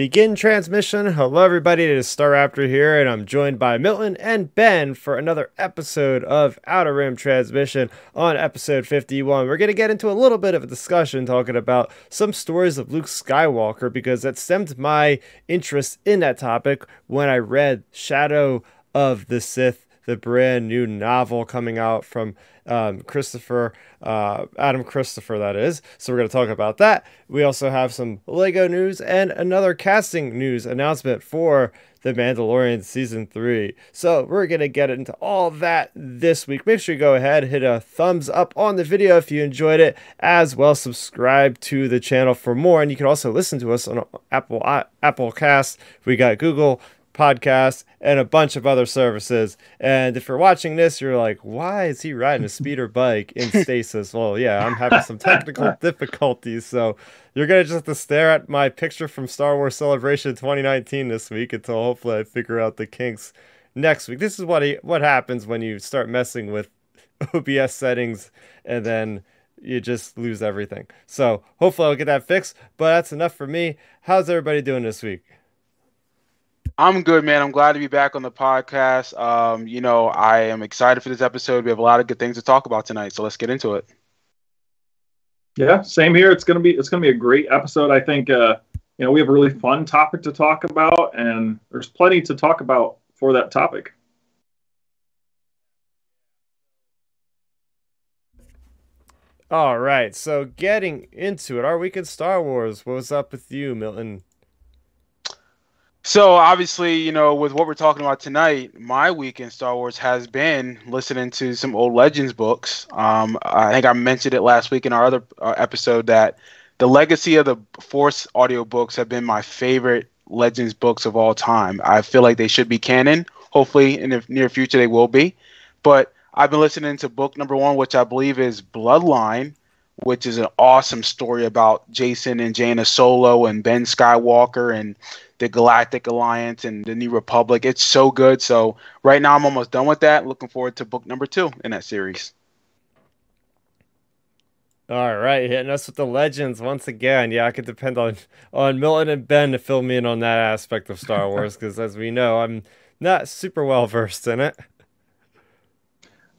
Begin transmission. Hello, everybody. It is Star Raptor here, and I'm joined by Milton and Ben for another episode of Outer Rim Transmission on episode 51. We're going to get into a little bit of a discussion talking about some stories of Luke Skywalker because that stemmed my interest in that topic when I read Shadow of the Sith, the brand new novel coming out from um, Christopher, uh, Adam Christopher, that is. So we're going to talk about that. We also have some Lego news and another casting news announcement for The Mandalorian Season 3. So we're going to get into all that this week. Make sure you go ahead, hit a thumbs up on the video if you enjoyed it, as well subscribe to the channel for more. And you can also listen to us on Apple, Apple Cast. We got Google, podcast, and a bunch of other services. And if you're watching this, you're like, why is he riding a speeder bike in stasis? well, yeah, I'm having some technical difficulties. So you're going to just have to stare at my picture from Star Wars Celebration 2019 this week until hopefully I figure out the kinks next week. This is what he, what happens when you start messing with OBS settings and then you just lose everything. So hopefully I'll get that fixed. But that's enough for me. How's everybody doing this week? I'm good, man. I'm glad to be back on the podcast. Um, you know, I am excited for this episode. We have a lot of good things to talk about tonight, so let's get into it. Yeah, same here. It's gonna be it's gonna be a great episode. I think uh, you know we have a really fun topic to talk about, and there's plenty to talk about for that topic. All right, so getting into it, our week in Star Wars. What was up with you, Milton? So obviously, you know, with what we're talking about tonight, my week in Star Wars has been listening to some old Legends books. Um, I think I mentioned it last week in our other uh, episode that the legacy of the Force audiobooks have been my favorite Legends books of all time. I feel like they should be canon. Hopefully, in the near future, they will be. But I've been listening to book number one, which I believe is Bloodline, which is an awesome story about Jacen and Jaina Solo and Ben Skywalker and the Galactic Alliance and the New Republic. It's so good. So right now I'm almost done with that. Looking forward to book number two in that series. All right, hitting us with the legends once again. Yeah, I could depend on on Milton and Ben to fill me in on that aspect of Star Wars because, as we know, I'm not super well versed in it.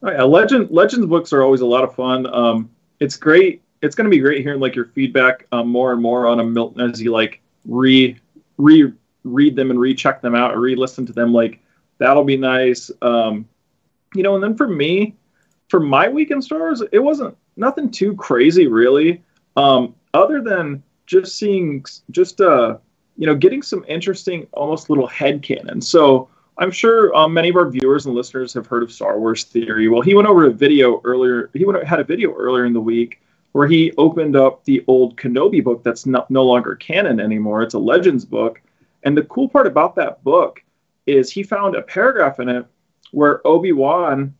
Oh, yeah, legend legends books are always a lot of fun. Um, it's great. It's going to be great hearing like your feedback um, more and more on a Milton as you like re re read them and recheck them out or re-listen to them like that'll be nice. Um you know and then for me for my weekend stars it wasn't nothing too crazy really. Um other than just seeing just uh you know getting some interesting almost little head canon. So i'm sure um, many of our viewers and listeners have heard of star wars theory. Well he went over a video earlier he went had a video earlier in the week where he opened up the old Kenobi book that's no, no longer canon anymore. It's a Legends book. And the cool part about that book is he found a paragraph in it where Obi-Wan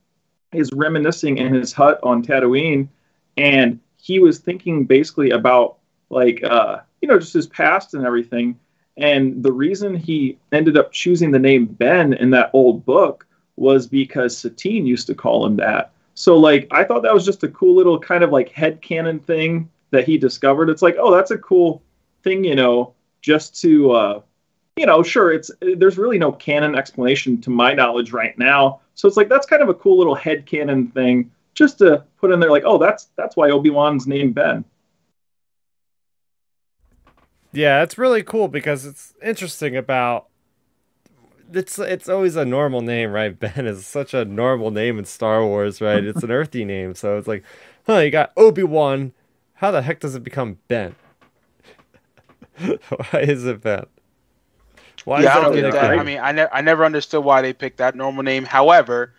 is reminiscing in his hut on Tatooine and he was thinking basically about like uh, you know just his past and everything and the reason he ended up choosing the name Ben in that old book was because Satine used to call him that so like I thought that was just a cool little kind of like head canon thing that he discovered. It's like, oh, that's a cool thing, you know, just to uh you know, sure, it's there's really no canon explanation to my knowledge right now. So it's like that's kind of a cool little head canon thing just to put in there like, oh, that's that's why Obi-Wan's named Ben. Yeah, it's really cool because it's interesting about it's it's always a normal name, right? Ben is such a normal name in Star Wars, right? It's an earthy name, so it's like, huh? You got Obi Wan. How the heck does it become Ben? why is it Ben? Why yeah, I don't get that. I mean, I, ne- I never understood why they picked that normal name. However,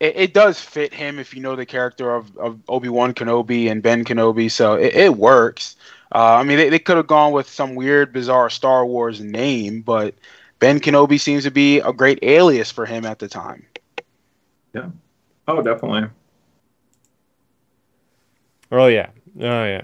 it, it does fit him if you know the character of, of Obi Wan Kenobi and Ben Kenobi, so it, it works. Uh, I mean, they, they could have gone with some weird, bizarre Star Wars name, but Ben Kenobi seems to be a great alias for him at the time. Yeah. Oh, definitely. Oh yeah. Oh yeah.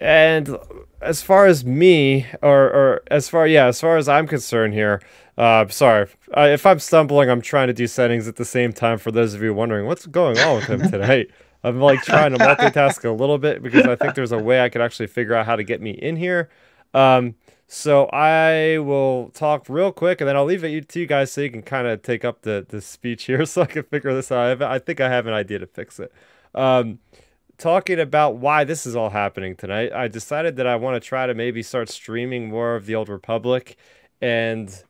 And as far as me, or or as far yeah, as far as I'm concerned here, uh, sorry uh, if I'm stumbling. I'm trying to do settings at the same time. For those of you wondering what's going on with him tonight, I'm like trying to multitask a little bit because I think there's a way I could actually figure out how to get me in here. Um, so I will talk real quick, and then I'll leave it to you guys so you can kind of take up the the speech here, so I can figure this out. I think I have an idea to fix it. Um, talking about why this is all happening tonight, I decided that I want to try to maybe start streaming more of the Old Republic, and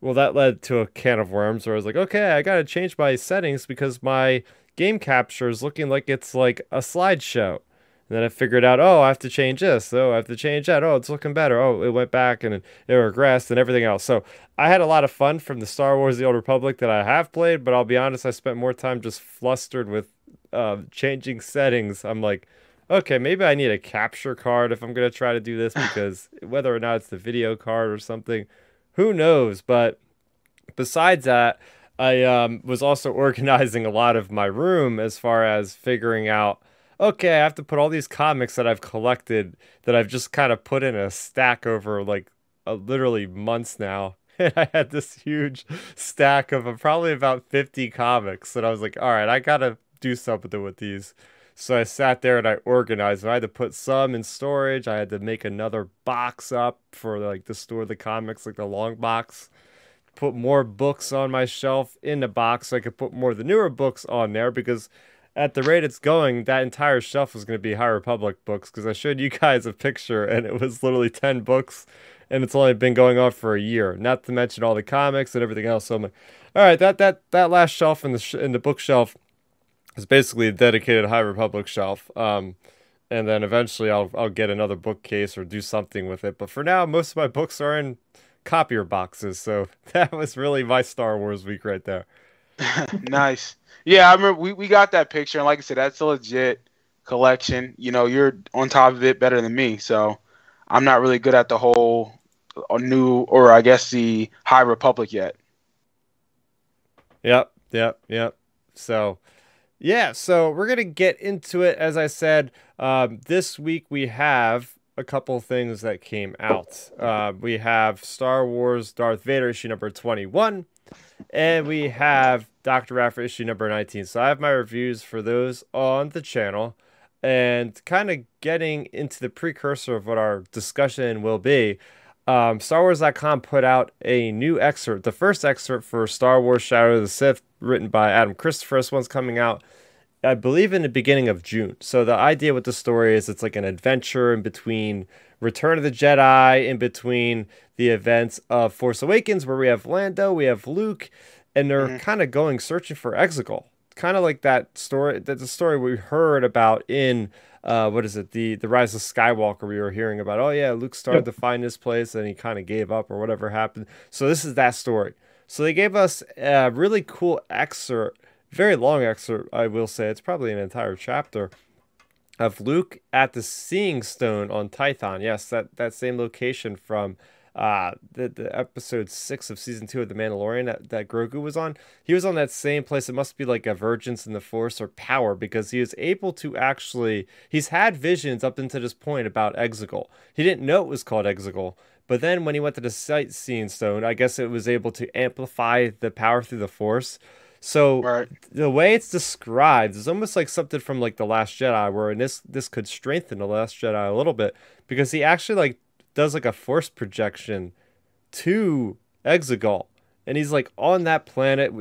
well, that led to a can of worms where I was like, okay, I got to change my settings because my game capture is looking like it's like a slideshow. And then I figured out, oh, I have to change this. Oh, I have to change that. Oh, it's looking better. Oh, it went back and it regressed and everything else. So I had a lot of fun from the Star Wars The Old Republic that I have played, but I'll be honest, I spent more time just flustered with uh, changing settings. I'm like, okay, maybe I need a capture card if I'm going to try to do this because whether or not it's the video card or something, who knows? But besides that, I um, was also organizing a lot of my room as far as figuring out okay, I have to put all these comics that I've collected that I've just kind of put in a stack over like uh, literally months now. And I had this huge stack of uh, probably about 50 comics. And I was like, all right, I got to do something with these. So I sat there and I organized. I had to put some in storage. I had to make another box up for like to store the comics, like the long box. Put more books on my shelf in the box so I could put more of the newer books on there because at the rate it's going, that entire shelf was going to be High Republic books because I showed you guys a picture and it was literally 10 books and it's only been going on for a year, not to mention all the comics and everything else. So I'm like, all right, that, that, that last shelf in the, sh- in the bookshelf is basically a dedicated High Republic shelf. Um, and then eventually I'll, I'll get another bookcase or do something with it. But for now, most of my books are in copier boxes. So that was really my Star Wars week right there. nice. Yeah, I remember we, we got that picture, and like I said, that's a legit collection. You know, you're on top of it better than me, so I'm not really good at the whole uh, new, or I guess the High Republic yet. Yep, yep, yep. So, yeah, so we're gonna get into it. As I said, um, this week we have a couple things that came out. Uh, we have Star Wars Darth Vader issue number 21, and we have Dr. Aphra issue number 19. So I have my reviews for those on the channel and kind of getting into the precursor of what our discussion will be. Um, StarWars.com put out a new excerpt, the first excerpt for Star Wars Shadow of the Sith, written by Adam Christopher. This one's coming out, I believe, in the beginning of June. So the idea with the story is it's like an adventure in between Return of the Jedi, in between the events of Force Awakens, where we have Lando, we have Luke, and they're mm-hmm. kind of going searching for Exegol. Kind of like that story. That's a story we heard about in uh, what is it? The the Rise of Skywalker. We were hearing about. Oh yeah, Luke started yep. to find this place, and he kind of gave up or whatever happened. So this is that story. So they gave us a really cool excerpt, very long excerpt. I will say it's probably an entire chapter of Luke at the Seeing Stone on Tython. Yes, that that same location from uh, the, the episode six of season two of The Mandalorian that, that Grogu was on, he was on that same place. It must be like a Vergence in the Force or power because he is able to actually, he's had visions up until this point about Exegol. He didn't know it was called Exegol, but then when he went to the sightseeing stone, I guess it was able to amplify the power through the Force. So right. the way it's described is almost like something from like the Last Jedi, where and this this could strengthen the Last Jedi a little bit because he actually like does like a force projection to Exegol. And he's like on that planet.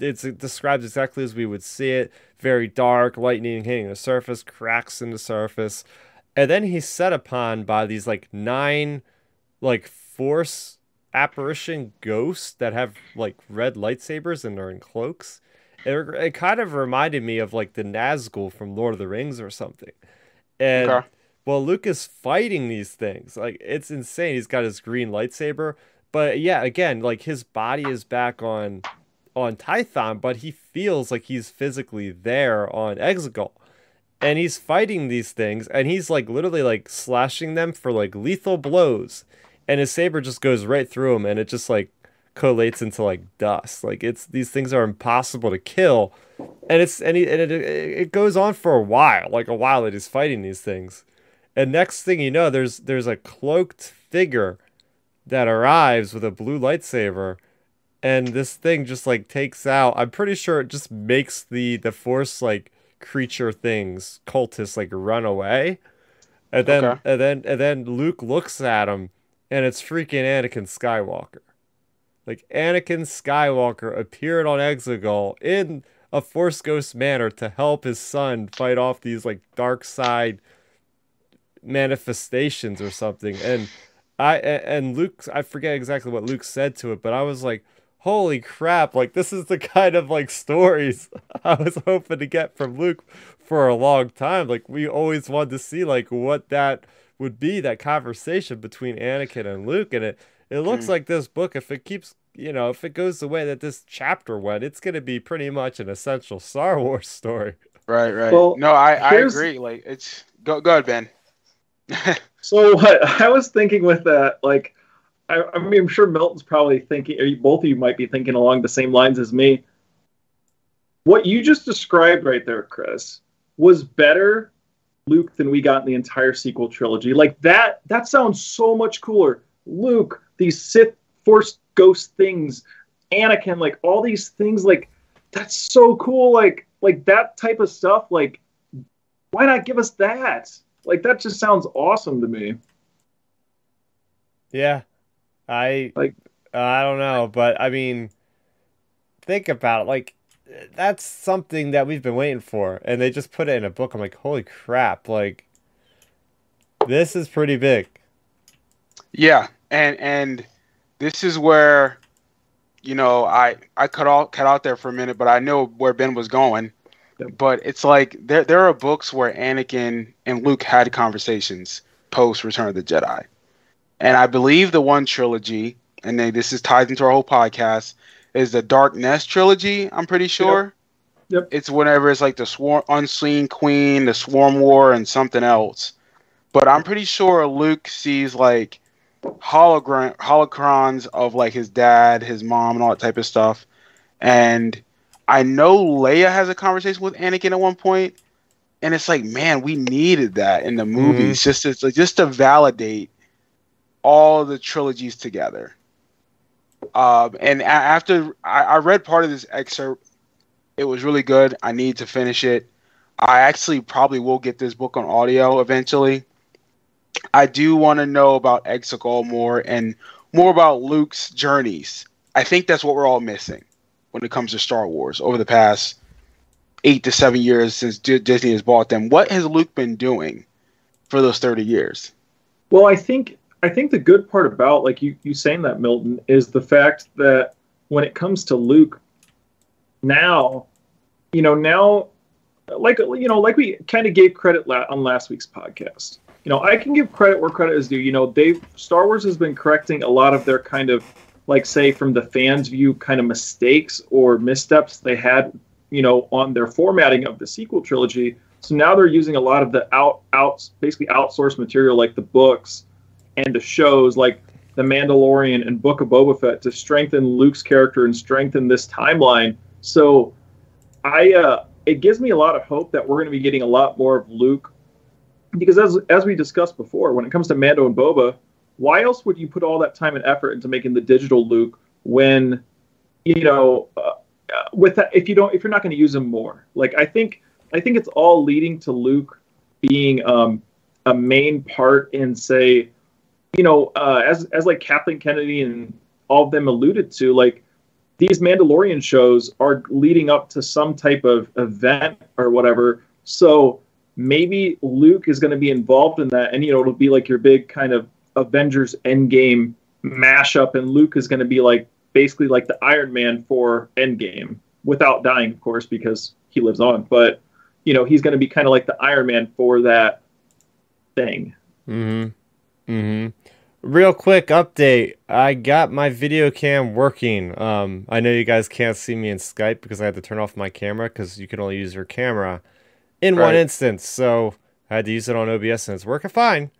It's described exactly as we would see it very dark, lightning hitting the surface, cracks in the surface. And then he's set upon by these like nine like force apparition ghosts that have like red lightsabers and are in cloaks. It, it kind of reminded me of like the Nazgul from Lord of the Rings or something. And okay. Well, Luke is fighting these things. Like it's insane. He's got his green lightsaber, but yeah, again, like his body is back on on Tython, but he feels like he's physically there on Exegol. And he's fighting these things and he's like literally like slashing them for like lethal blows. And his saber just goes right through him and it just like collates into like dust. Like it's these things are impossible to kill. And it's and, he, and it, it goes on for a while, like a while that he's fighting these things. And next thing you know, there's there's a cloaked figure that arrives with a blue lightsaber and this thing just like takes out i'm pretty sure it just makes the the force like creature things cultists like run away And then Okay. and then and then Luke looks at him and it's freaking Anakin Skywalker. Like Anakin Skywalker appeared on Exegol in a Force Ghost manner to help his son fight off these like dark side manifestations or something. And I and Luke I forget exactly what Luke said to it, but I was like, holy crap, like this is the kind of like stories I was hoping to get from Luke for a long time. Like we always wanted to see like what that would be, that conversation between Anakin and Luke. And it it looks Mm. like this book, if it keeps you know, if it goes the way that this chapter went, it's gonna be pretty much an essential Star Wars story. Right, right. Well, no, I, I agree. Like it's go go ahead, Ben. So what I was thinking with that, like, I, I mean, I'm sure Milton's probably thinking, or both of you might be thinking along the same lines as me. What you just described right there, Chris, was better Luke than we got in the entire sequel trilogy. Like that, that sounds so much cooler. Luke, these Sith Force Ghost things, Anakin, like all these things, like that's so cool. Like, like that type of stuff. Like, why not give us that? Like that just sounds awesome to me. Yeah. I Like- I don't know, but I mean think about it. Like that's something that we've been waiting for and they just put it in a book. I'm like, "Holy crap." Like this is pretty big. Yeah, and and this is where, you know, I I cut out cut out there for a minute, but I know where Ben was going. Yep. But it's like there there are books where Anakin and Luke had conversations post Return of the Jedi, and I believe the one trilogy, and then this is tied into our whole podcast, is the Dark Nest trilogy. I'm pretty sure. Yep. It's whenever it's like the swarm, unseen queen, the swarm war, and something else. But I'm pretty sure Luke sees like hologram holocrons of like his dad, his mom, and all that type of stuff. And I know Leia has a conversation with Anakin at one point, and it's like, man, we needed that in the movies just to just to validate all the trilogies together. Um, and after I, I read part of this excerpt, it was really good. I need to finish it. I actually probably will get this book on audio eventually. I do want to know about Exegol more and more about Luke's journeys. I think that's what we're all missing when it comes to Star Wars over the past eight to seven years since D- Disney has bought them. What has Luke been doing for those 30 years? Well, I think I think the good part about like you you saying that Milton is the fact that when it comes to Luke now, you know, now like you know, like we kind of gave credit la- on last week's podcast. You know, I can give credit where credit is due. You know, they Star Wars has been correcting a lot of their kind of like say from the fans' view kind of mistakes or missteps they had, you know, on their formatting of the sequel trilogy. So now they're using a lot of the out out basically outsourced material like the books and the shows like The Mandalorian and Book of Boba Fett to strengthen Luke's character and strengthen this timeline. So I uh it gives me a lot of hope that we're going to be getting a lot more of Luke because as as we discussed before, when it comes to Mando and Boba, why else would you put all that time and effort into making the digital Luke when you know uh, uh, with that if you don't if you're not going to use him more? Like I think I think it's all leading to Luke being um, a main part in say you know uh, as as like Kathleen Kennedy and all of them alluded to like these Mandalorian shows are leading up to some type of event or whatever. So maybe Luke is going to be involved in that, and you know it'll be like your big kind of Avengers Endgame mashup, and Luke is going to be like basically like the Iron Man for Endgame without dying, of course, because he lives on. But you know he's going to be kind of like the Iron Man for that thing. Mm-hmm. Mm-hmm. Real quick update. I got my video cam working. Um, I know you guys can't see me in Skype because I had to turn off my camera because you can only use your camera in one instance. So I had to use it on OBS and it's working fine.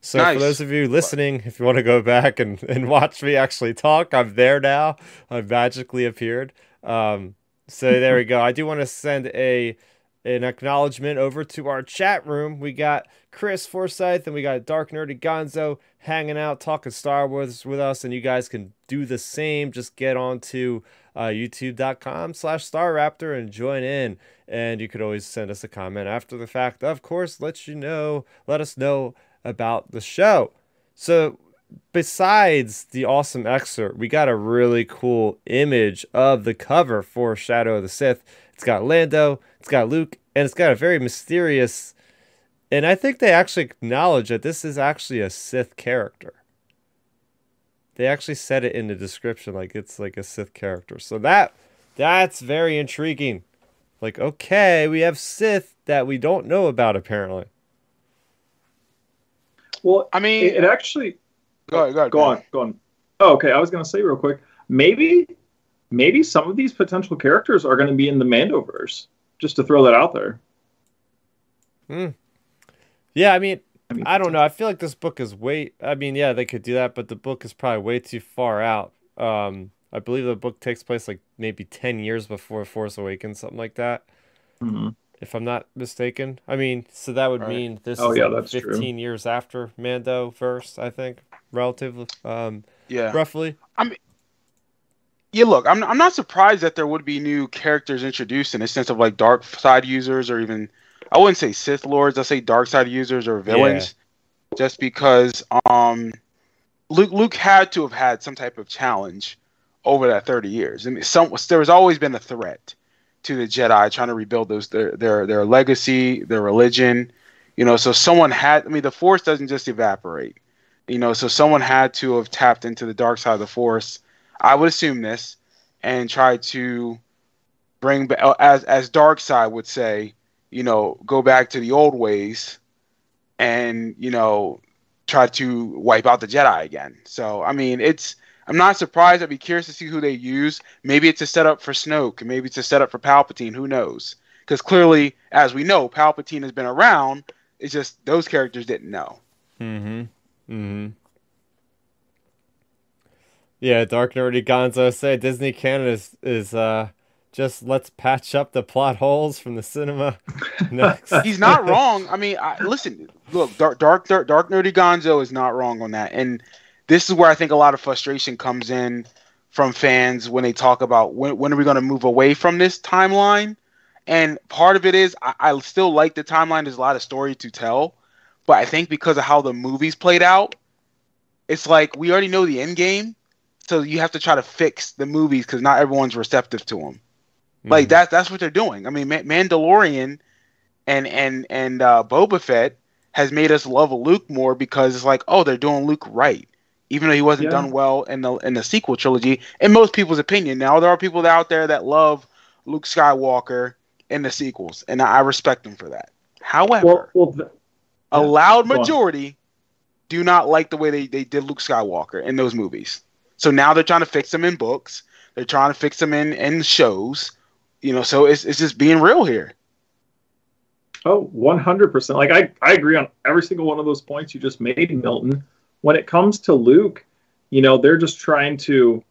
So Nice. for those of you listening, if you want to go back and, and watch me actually talk, I'm there now. I've magically appeared. Um, so there we go. I do want to send a an acknowledgement over to our chat room. We got Chris Forsyth and we got Dark Nerdy Gonzo hanging out, talking Star Wars with us, and you guys can do the same. Just get on to uh, youtube.com slash Star Raptor and join in. And you could always send us a comment after the fact. Of course, let you know, let us know about the show. So besides the awesome excerpt, we got a really cool image of the cover for Shadow of the Sith. It's got Lando, it's got Luke, and it's got a very mysterious. And I think they actually acknowledge that this is actually a Sith character. They actually said it in the description like it's like a Sith character. So that that's very intriguing. Like, okay, we have Sith that we don't know about apparently. Well, I mean, it, it actually go ahead, go ahead, go on, go on. Oh, okay. I was gonna say real quick. Maybe, maybe some of these potential characters are gonna be in the Mandoverse. Just to throw that out there. Hmm. Yeah, I mean, I mean, I don't know. I feel like this book is way. I mean, yeah, they could do that, but the book is probably way too far out. Um, I believe the book takes place like maybe ten years before Force Awakens, something like that, Mhm. If I'm not mistaken. I mean, so that would Right. mean this Oh, is yeah, like that's true. fifteen years after Mando verse, I think, relatively, um, yeah. roughly. I mean, Yeah, look, I'm I'm not surprised that there would be new characters introduced in the sense of like dark side users or even I wouldn't say Sith lords, I say dark side users or villains. Just because um Luke Luke had to have had some type of challenge over that 30 years. I mean some there has always been a threat to the Jedi trying to rebuild those their their their legacy, their religion. You know, so someone had I mean the force doesn't just evaporate. You know, so someone had to have tapped into the dark side of the force I would assume this and try to bring ba- uh, as as dark side would say, you know, go back to the old ways and, you know, try to wipe out the Jedi again. So, I mean, it's I'm not surprised. I'd be curious to see who they use. Maybe it's a setup for Snoke, maybe it's a setup for Palpatine, who knows? Cuz clearly, as we know, Palpatine has been around. It's just those characters didn't know. Mm-hmm. Mm-hmm. Yeah, Dark Nerdy Gonzo say Disney Canada is, is uh just let's patch up the plot holes from the cinema next. He's not wrong. I mean, I, listen, look, dark, dark, dark, dark, nerdy Gonzo is not wrong on that, and this is where I think a lot of frustration comes in from fans when they talk about when when are we going to move away from this timeline. And part of it is I, I still like the timeline. There's a lot of story to tell, but I think because of how the movies played out, it's like we already know the end game, so you have to try to fix the movies because not everyone's receptive to them. Like Mhm. that that's what they're doing. I mean, Ma- Mandalorian and and and uh, Boba Fett has made us love Luke more because it's like, oh, they're doing Luke right, even though he wasn't Yeah. done well in the in the sequel trilogy. In most people's opinion, now there are people out there that love Luke Skywalker in the sequels, and I respect them for that. However, Well, well, th- a loud majority do not like the way they, they did Luke Skywalker in those movies. So now they're trying to fix them in books. They're trying to fix them in, in shows. You know, so it's, it's just being real here. Oh, 100%. Like, I, I agree on every single one of those points you just made, Milton. When it comes to Luke, you know, they're just trying to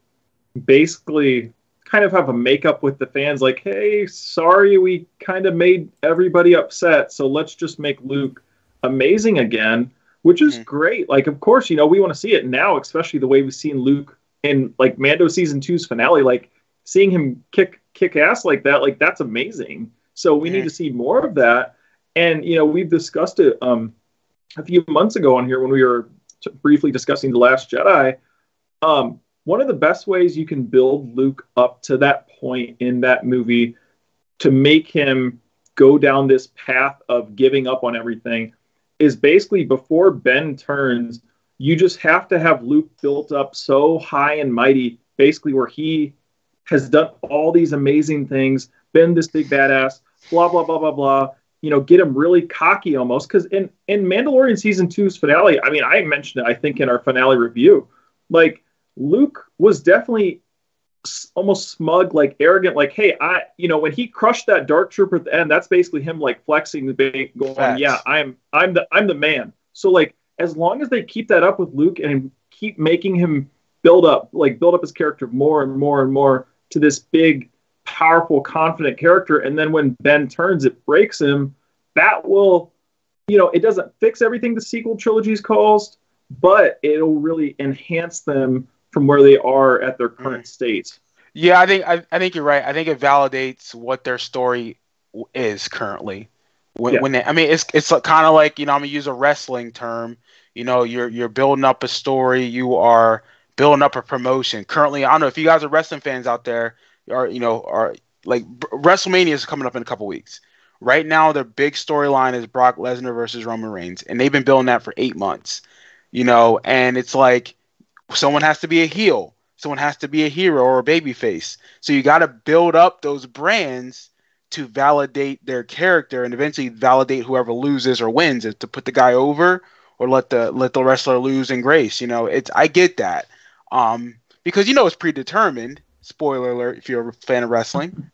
basically kind of have a makeup with the fans like, hey, sorry, we kind of made everybody upset. So let's just make Luke amazing again, which is Mhm. great. Like, of course, you know, we want to see it now, especially the way we've seen Luke in like Mando season two's finale. Like, seeing him kick kick ass like that, like that's amazing. So we need Mhm. to see more of that. And you know, we've discussed it um, a few months ago on here when we were t- briefly discussing the Last Jedi. Um, one of the best ways you can build Luke up to that point in that movie to make him go down this path of giving up on everything is basically before Ben turns, you just have to have Luke built up so high and mighty, basically where he has done all these amazing things, been this big badass, blah blah blah blah blah. You know, get him really cocky almost because in in Mandalorian season two's finale, I mean, I mentioned it, I think in our finale review, like Luke was definitely almost smug, like arrogant, like, hey, I, you know, when he crushed that dark trooper at the end, that's basically him like flexing the bait, going, Facts. yeah, I'm, I'm the, I'm the man. So like, as long as they keep that up with Luke and keep making him build up, like build up his character more and more and more to this big, powerful, confident character, and then when Ben turns, it breaks him. That will, you know, it doesn't fix everything the sequel trilogies caused, but it'll really enhance them from where they are at their mm-hmm. current state. Yeah, I think I, I think you're right. I think it validates what their story is currently. When, yeah. when they, I mean, it's it's kind of like you know I'm gonna use a wrestling term. You know, you're you're building up a story. You are building up a promotion. Currently, I don't know if you guys are wrestling fans out there, are you know, are like WrestleMania is coming up in a couple weeks. Right now, their big storyline is Brock Lesnar versus Roman Reigns, and they've been building that for eight months. You know, and it's like someone has to be a heel, someone has to be a hero or a baby face. So you got to build up those brands to validate their character and eventually validate whoever loses or wins to put the guy over or let the let the wrestler lose in grace. You know, it's I get that. Um, because you know it's predetermined. Spoiler alert if you're a fan of wrestling.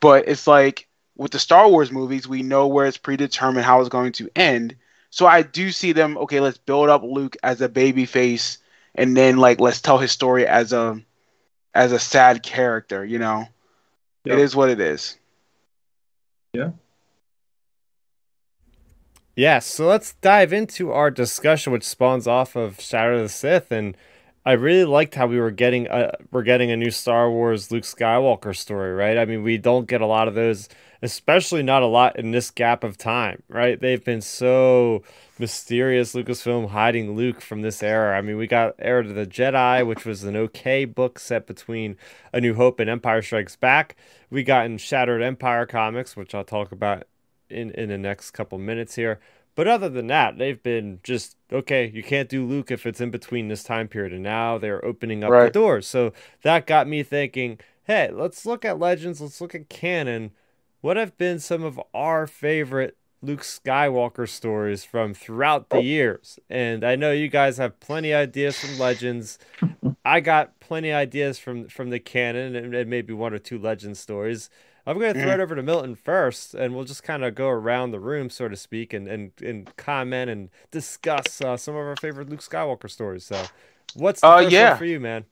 But it's like with the Star Wars movies, we know where it's predetermined how it's going to end. So I do see them, okay, let's build up Luke as a baby face and then like let's tell his story as a as a sad character, you know. Yep. It is what it is. Yeah. Yeah, so let's dive into our discussion, which spawns off of Shadow of the Sith, and I really liked how we were getting a we're getting a new Star Wars Luke Skywalker story, right? I mean, we don't get a lot of those, especially not a lot in this gap of time, right? They've been so mysterious Lucasfilm hiding Luke from this era. I mean, we got Heir to the Jedi, which was an okay book set between A New Hope and Empire Strikes Back. We got in Shattered Empire comics, which I'll talk about in in the next couple minutes here. But other than that, they've been just okay. You can't do Luke if it's in between this time period, and now they're opening up right. the doors. So that got me thinking. Hey, let's look at Legends. Let's look at canon. What have been some of our favorite Luke Skywalker stories from throughout the oh. years? And I know you guys have plenty of ideas from Legends. I got plenty of ideas from from the canon and, and maybe one or two Legend stories. I'm going to throw it mm. over to Milton first, and we'll just kind of go around the room, so to speak, and and, and comment and discuss uh, some of our favorite Luke Skywalker stories. So, what's the uh, yeah. for you, man?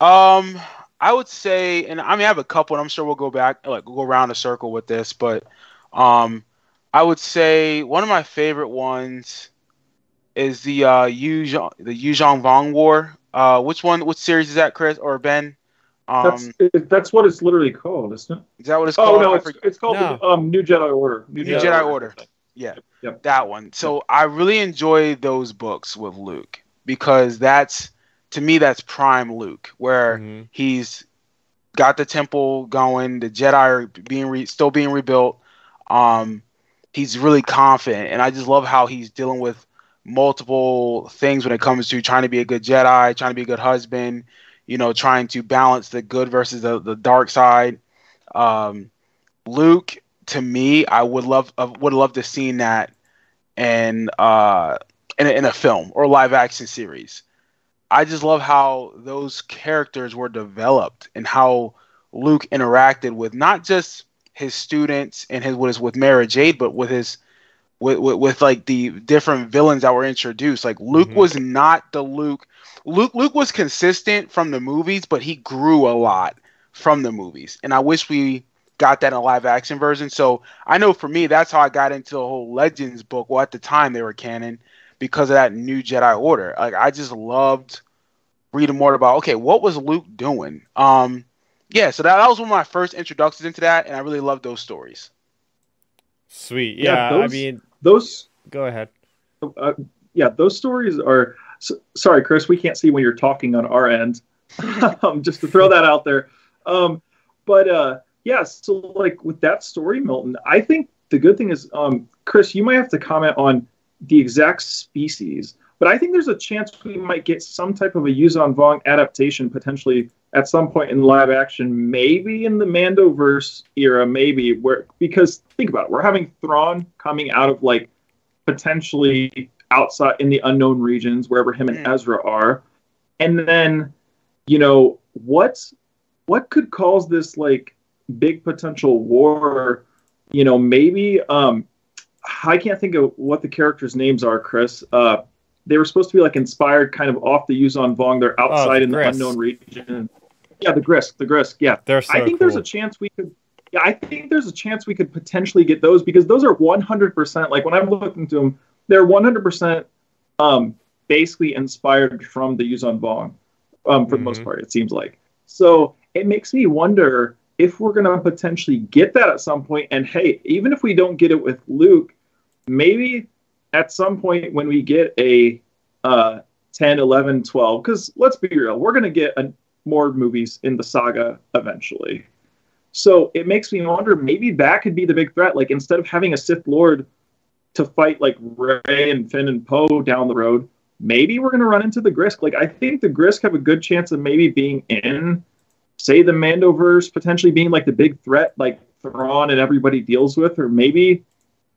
Um, I would say, and I mean, I have a couple, and I'm sure we'll go back, like we'll go around a circle with this, but um, I would say one of my favorite ones is the uh Yu the Yuuzhan Vong War. Uh, which one? Which series is that, Chris or Ben? Um, that's that's what it's literally called, isn't it? Is that what it's oh, called? Oh no, it's, it's called no. um, New Jedi Order. New, New Jedi, Jedi, Order. Order. Yeah, yep. that one. So yep. I really enjoy those books with Luke because that's to me that's prime Luke, where mm-hmm. he's got the temple going, the Jedi are being re- still being rebuilt. Um, he's really confident, and I just love how he's dealing with multiple things when it comes to trying to be a good Jedi, trying to be a good husband, you know, trying to balance the good versus the, the dark side. Um, Luke, to me, I would love uh, would love to see that in uh in a, in a film or live action series. I just love how those characters were developed and how Luke interacted with not just his students and his with with Mara Jade, but with his with, with, with like the different villains that were introduced. Like Luke mm-hmm. was not the Luke Luke Luke was consistent from the movies, but he grew a lot from the movies. And I wish we got that in a live action version. So I know for me, that's how I got into the whole Legends book. Well, at the time they were canon because of that new Jedi Order. Like I just loved reading more about okay, what was Luke doing? Um, yeah, so that, that was one of my first introductions into that, and I really loved those stories. Sweet, yeah. yeah those, I mean, those. Go ahead. Uh, yeah, those stories are so, sorry, Chris, we can't see when you're talking on our end. um, just to throw that out there. Um, but uh, yeah, so like with that story, Milton, I think the good thing is, um, Chris, you might have to comment on the exact species, but I think there's a chance we might get some type of a Yuuzhan Vong adaptation potentially at some point in live action, maybe in the Mandoverse era, maybe where because think about it, we're having Thrawn coming out of like potentially outside in the unknown regions wherever him and mm. Ezra are. And then, you know, what what could cause this like big potential war? You know, maybe um I can't think of what the characters' names are, Chris. Uh they were supposed to be like inspired kind of off the Yuuzhan Vong. They're outside oh, in the unknown region. Yeah, the Grysk, the Grysk, Yeah, They're so I think cool. there's a chance we could. Yeah, I think there's a chance we could potentially get those because those are 100%. Like when I'm looking into them, they're 100% um, basically inspired from the Yuuzhan Vong um, for mm-hmm. the most mm-hmm. part, it seems like. So, it makes me wonder if we're going to potentially get that at some point. And hey, even if we don't get it with Luke, maybe at some point when we get a uh, 10, 11, 12, because let's be real, we're going to get a, more movies in the saga eventually. So it makes me wonder maybe that could be the big threat. Like instead of having a Sith Lord to fight like Rey and Finn and Poe down the road, maybe we're going to run into the Grysk. Like I think the Grysk have a good chance of maybe being in, say, the Mandoverse, potentially being like the big threat, like Thrawn and everybody deals with, or maybe,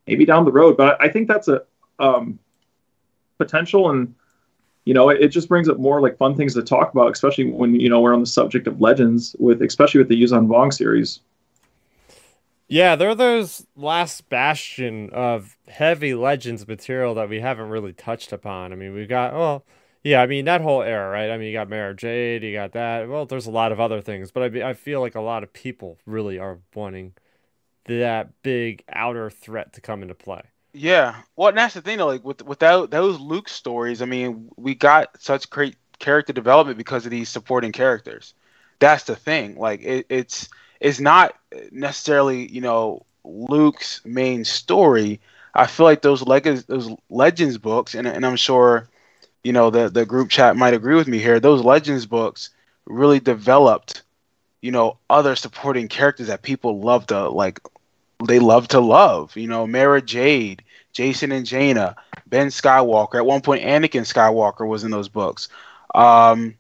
maybe down the road. But I think that's a um, potential, and you know, it, just brings up more like fun things to talk about, especially when you know we're on the subject of legends with, especially with the Yuuzhan Vong series. Yeah, they're those last bastion of heavy legends material that we haven't really touched upon. I mean, we've got well, yeah, I mean that whole era, right? I mean, you got Mara Jade, you got that. Well, there's a lot of other things, but I I feel like a lot of people really are wanting that big outer threat to come into play. Yeah, well, and that's the thing though. Like with without those Luke stories, I mean, we got such great character development because of these supporting characters. That's the thing. Like it, it's is not necessarily you know Luke's main story. I feel like those leg- those legends books, and, and I'm sure you know the the group chat might agree with me here. Those legends books really developed you know other supporting characters that people love to like they love to love. You know, Mara Jade, Jacen and Jaina, Ben Skywalker. At one point, Anakin Skywalker was in those books. Um,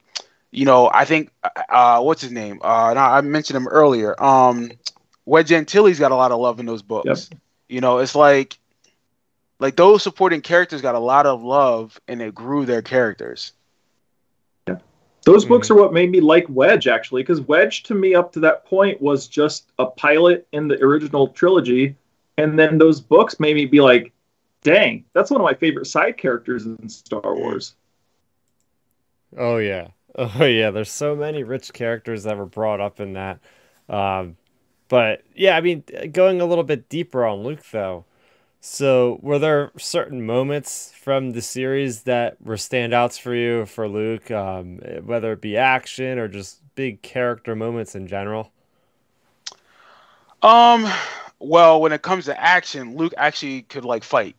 you know, I think uh, what's his name? Uh, I mentioned him earlier. Um, Wedge Antilles got a lot of love in those books. Yep. You know, it's like like those supporting characters got a lot of love and it grew their characters. Yeah. Those mm-hmm. books are what made me like Wedge actually because Wedge to me up to that point was just a pilot in the original trilogy and then those books made me be like dang, that's one of my favorite side characters in Star Wars. Oh yeah. Oh yeah, there's so many rich characters that were brought up in that. Um, but yeah, I mean, going a little bit deeper on Luke though. So, were there certain moments from the series that were standouts for you for Luke, um, whether it be action or just big character moments in general? Um, well, when it comes to action, Luke actually could like fight.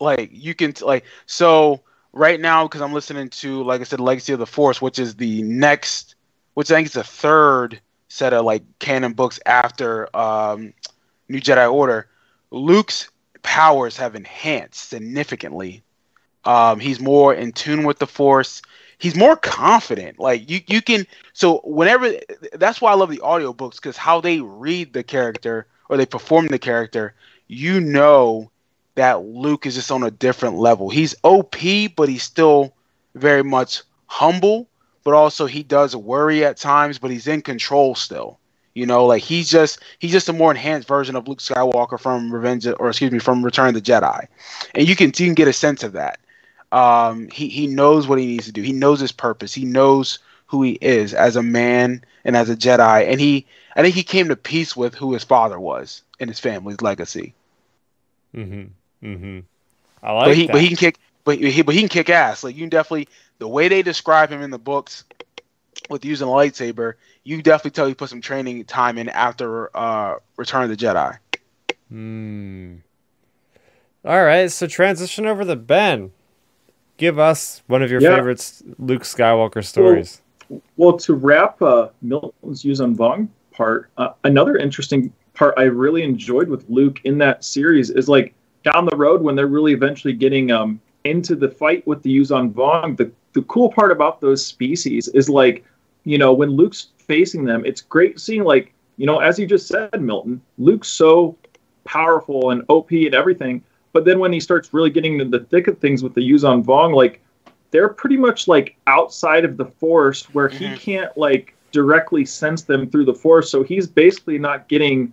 Like you can like so right now because I'm listening to, like I said, Legacy of the Force, which is the next, which I think is the third set of like canon books after um, New Jedi Order. Luke's powers have enhanced significantly. Um, he's more in tune with the Force. He's more confident. Like you, you can. So whenever, that's why I love the audiobooks because how they read the character or they perform the character, you know that Luke is just on a different level. He's OP, but he's still very much humble, but also he does worry at times, but he's in control still. You know, like he's just he's just a more enhanced version of Luke Skywalker from Revenge or excuse me from Return of the Jedi, and you can you can get a sense of that. Um, he he knows what he needs to do. He knows his purpose. He knows who he is as a man and as a Jedi, and he I think he came to peace with who his father was and his family's legacy. Mm-hmm. Mm-hmm. I like but he, that. But he can kick. But he, but he can kick ass. Like you can definitely the way they describe him in the books with using a lightsaber, you definitely tell he put some training time in after uh, Return of the Jedi. Hmm. All right, so transition over to Ben. Give us one of your yeah. favorite Luke Skywalker stories. Well, well to wrap uh, Milton's Yuuzhan Vong part, uh, another interesting part I really enjoyed with Luke in that series is like down the road when they're really eventually getting um, into the fight with the Yuuzhan Vong, the, the cool part about those species is like, you know, when Luke's facing them, it's great seeing like, you know, as you just said, Milton, Luke's so powerful and OP and everything. But then when he starts really getting into the thick of things with the Yuuzhan Vong, like they're pretty much like outside of the force where mm-hmm. he can't like directly sense them through the force. So he's basically not getting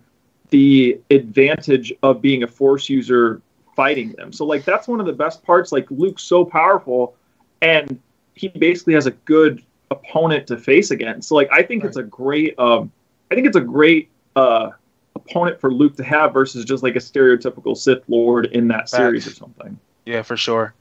the advantage of being a force user fighting them. So like that's one of the best parts. Like Luke's so powerful, and he basically has a good opponent to face against. So like I think right. it's a great, um, I think it's a great uh, opponent for Luke to have versus just like a stereotypical Sith Lord in that series or something. Yeah, for sure.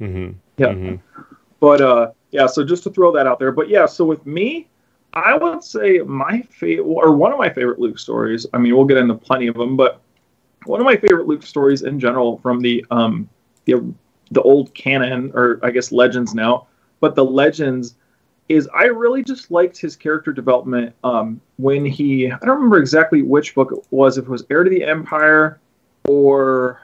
Mm-hmm. Yeah, mm-hmm. but uh, yeah. So just to throw that out there, but yeah. So with me, I would say my favorite, or one of my favorite Luke stories. I mean, we'll get into plenty of them, but one of my favorite Luke stories in general from the um the the old canon, or I guess legends now, but the legends is I really just liked his character development um, when he I don't remember exactly which book it was if it was Heir to the Empire or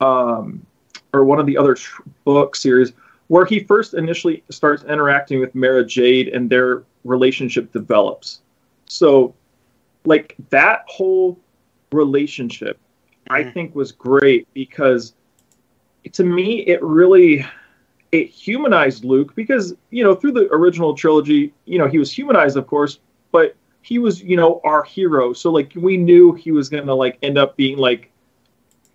um, or one of the other book series where he first initially starts interacting with Mara Jade and their relationship develops. So like that whole relationship I Mhm. think was great because to me it really it humanized Luke because you know through the original trilogy, you know he was humanized, of course, but he was you know our hero. So like we knew he was gonna like end up being like,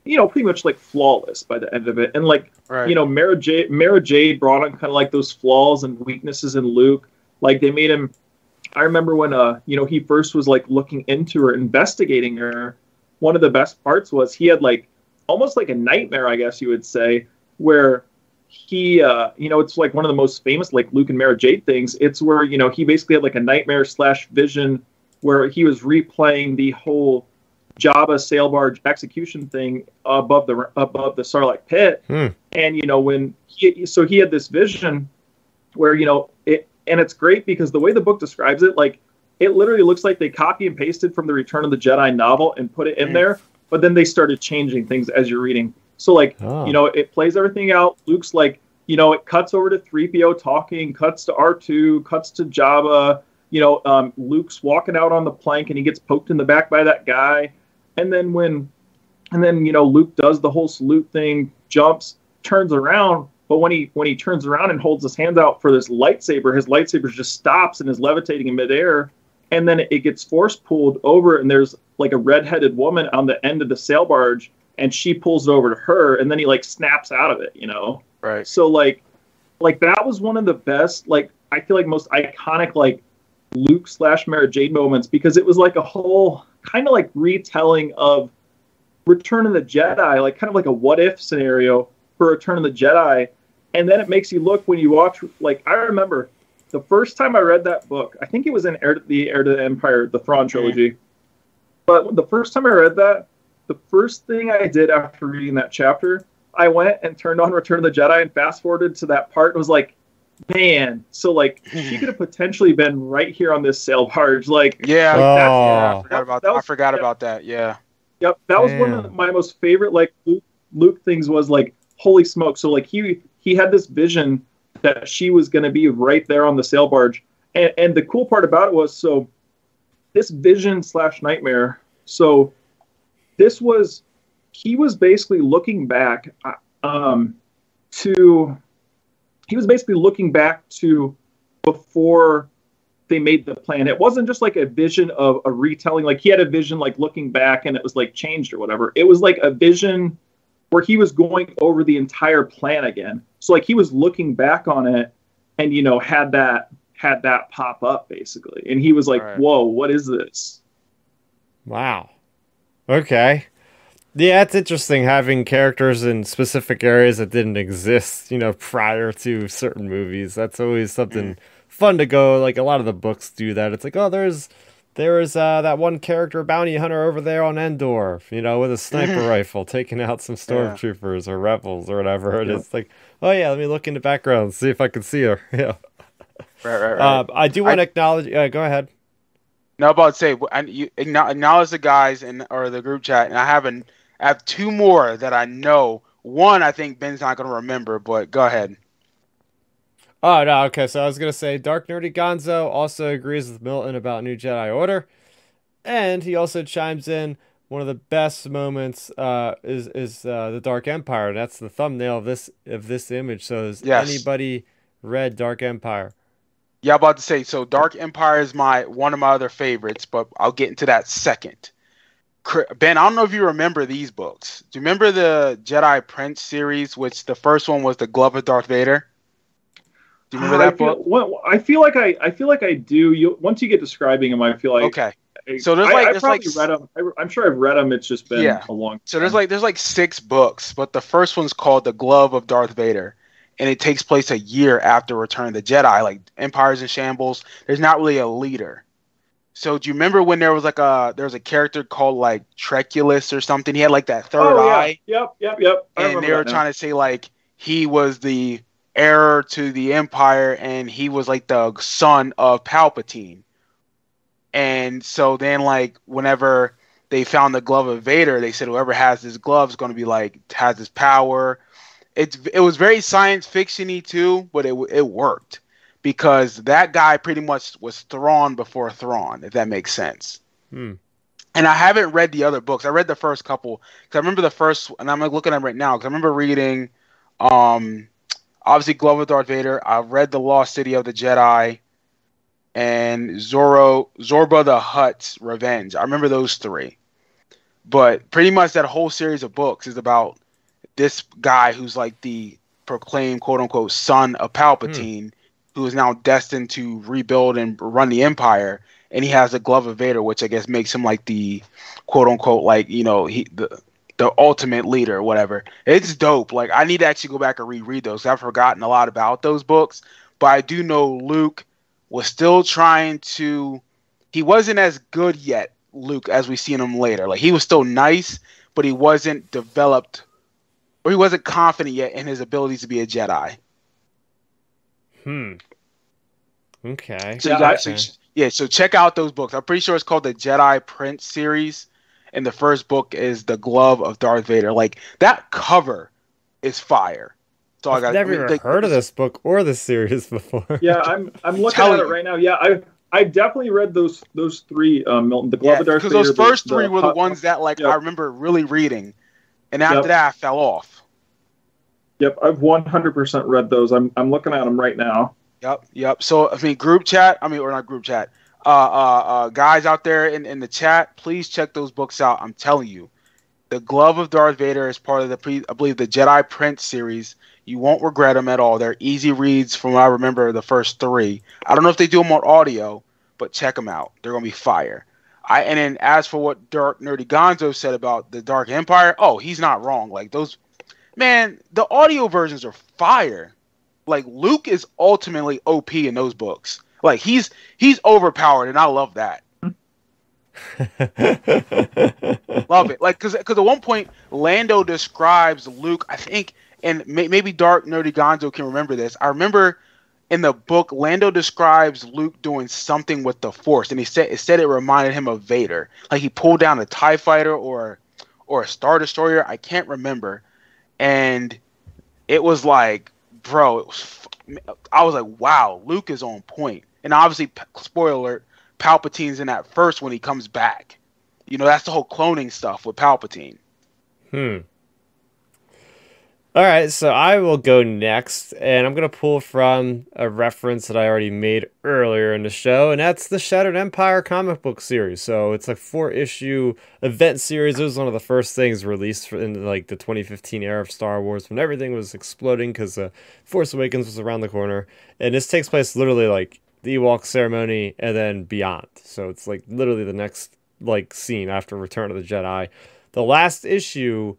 you know, pretty much like flawless by the end of it. And like Right. you know, Mara Jade, Mara Jade brought on kind of like those flaws and weaknesses in Luke. Like they made him. I remember when uh you know he first was like looking into her, investigating her. One of the best parts was he had like almost like a nightmare, I guess you would say, where he uh you know it's like one of the most famous like Luke and Mara Jade things. It's where you know he basically had like a nightmare slash vision where he was replaying the whole Jabba sail barge execution thing above the above the Sarlacc pit, Hmm. and you know when he so he had this vision where you know it and it's great because the way the book describes it like it literally looks like they copy and pasted from the Return of the Jedi novel and put it in Mm. there, but then they started changing things as you're reading. So like Oh. you know it plays everything out. Luke's like you know it cuts over to 3PO talking, cuts to R2, cuts to Jabba. You know um, Luke's walking out on the plank and he gets poked in the back by that guy, and then when and then you know Luke does the whole salute thing, jumps, turns around, but when he when he turns around and holds his hand out for this lightsaber, his lightsaber just stops and is levitating in midair, and then it gets force pulled over, and there's like a redheaded woman on the end of the sail barge, and she pulls it over to her, and then he like snaps out of it, you know. right. So like, like that was one of the best, like I feel like most iconic like Luke slash Mara Jade moments because it was like a whole kind of like retelling of Return of the Jedi, like kind of like a what if scenario for Return of the Jedi, and then it makes you look when you watch. Like I remember the first time I read that book, I think it was in Heir to, the Heir to the Empire, the Thrawn trilogy. But the first time I read that, the first thing I did after reading that chapter I went and turned on Return of the Jedi and fast forwarded to that part and was like, man, so like she could have potentially been right here on this sail barge. Like, Yeah. Oh. yeah, I forgot oh. about That I was- forgot yeah. about that. Yeah. yep, that was one of my most favorite like Luke, Luke things was like, holy smoke. So like he he had this vision that she was going to be right there on the sail barge, and and the cool part about it was so this vision slash nightmare. So this was he was basically looking back uh, um, to he was basically looking back to before they made the plan. It wasn't just like a vision of a retelling. Like he had a vision like looking back and it was like changed or whatever. It was like a vision where he was going over the entire plan again. So like he was looking back on it and you know had that had that pop up basically. And he was like, Right. "Whoa, what is this?" Wow. Okay. Yeah, it's interesting having characters in specific areas that didn't exist, you know, prior to certain movies. That's always something mm. fun to go. Like a lot of the books do that. It's like, oh, there's there is uh, that one character bounty hunter over there on Endor, you know, with a sniper rifle taking out some stormtroopers or rebels or whatever. And Yeah. it's like, oh yeah, let me look in the background, see if I can see her. Yeah. Right, right, right. Uh, I do want to acknowledge. Uh, go ahead. No, about to say, and you acknowledge the guys in or the group chat, and I have an, I have two more that I know. One, I think Ben's not going to remember, but go ahead. Oh no, okay. So I was gonna say Dark Nerdy Gonzo also agrees with Milton about New Jedi Order, and he also chimes in one of the best moments uh, is is uh, the Dark Empire. And that's the thumbnail of this of this image. So has Yes. anybody read Dark Empire? Yeah, I'm about to say. So, Dark Empire is my one of my other favorites, but I'll get into that second. Ben, I don't know if you remember these books. Do you remember the Jedi Prince series, which the first one was the Glove of Darth Vader? Do you remember I that feel, book? well, I feel like I, I feel like I do. You once you get describing them, I feel like Okay. So there's like- I there's probably like- read them. I, am sure I've read them. It's just been Yeah. a long. So there's like there's like six books, but the first one's called The Glove of Darth Vader. and it takes place a year after Return of the Jedi. Like Empire's in shambles. There's not really a leader. So do you remember when there was like a there was a character called like Trioculus or something? He had like that third oh, yeah. eye. Yep, yep, yep. I and they were trying to say like he was the heir to the Empire and he was like the son of Palpatine. And so then like whenever they found the glove of Vader, they said whoever has this glove is going to be like has this power. It's it was very science fictiony too, but it it worked because that guy pretty much was Thrawn before Thrawn, if that makes sense. Hmm. And I haven't read the other books. I read the first couple because I remember the first, and I'm looking at them right now because I remember reading, um, obviously Glove of Darth Vader. I've read the Lost City of the Jedi, and Zorro Zorba the Hutt's Revenge. I remember those three. But pretty much that whole series of books is about this guy who's like the proclaimed quote unquote son of Palpatine, hmm. who is now destined to rebuild and run the Empire. And he has a glove of Vader, which I guess makes him like the quote unquote like you know he the the ultimate leader, or whatever. It's dope. Like I need to actually go back and reread those. I've forgotten a lot about those books, but I do know Luke was still trying to. He wasn't as good yet Luke as we seen him later. Like he was still nice, but he wasn't developed or he wasn't confident yet in his abilities to be a Jedi. Hmm. Okay. So yeah, got, so, yeah, so check out those books. I'm pretty sure it's called the Jedi Prince series, and the first book is the Glove of Darth Vader. Like that cover is fire. So I've I got never I mean, heard of this book or this series before. Yeah, I'm I'm looking at it right now. Yeah, I I definitely read those those three um, Milton the Glove yeah, of Darth Vader. Because those first the, three the, were the ones that like yep. I remember really reading, and after yep. that I fell off. Yep, I've 100% read those. I'm I'm looking at them right now. Yep, yep. So I mean, group chat. I mean, or not group chat. Uh, uh, uh, guys out there in, in the chat, please check those books out. I'm telling you, the Glove of Darth Vader is part of the pre, I believe the Jedi Prince series. You won't regret them at all. They're easy reads from what I remember the first three. I don't know if they do them on audio, but check them out. They're gonna be fire. I and then as for what Dark Nerdy Gonzo said about the Dark Empire, oh, he's not wrong. Like those, man, the audio versions are fire. Like Luke is ultimately OP in those books. Like he's he's overpowered, and I love that. love it. Like because because at one point Lando describes Luke, I think and may, maybe Dark Nerdy Gonzo can remember this. I remember in the book, Lando describes Luke doing something with the Force, and he said it said it reminded him of Vader, like he pulled down a Tie Fighter or or a Star Destroyer. I can't remember, and it was like, bro, it was. I was like, wow, Luke is on point, and obviously, spoiler Palpatine's in that first when he comes back. You know, that's the whole cloning stuff with Palpatine. Hmm. All right, so I will go next, and I'm going to pull from a reference that I already made earlier in the show, and that's the Shattered Empire comic book series. So it's a four issue event series. It was one of the first things released in like the 2015 era of Star Wars when everything was exploding because uh, Force Awakens was around the corner, and this takes place literally like the Ewok ceremony and then beyond. So it's like literally the next like scene after Return of the Jedi. The last issue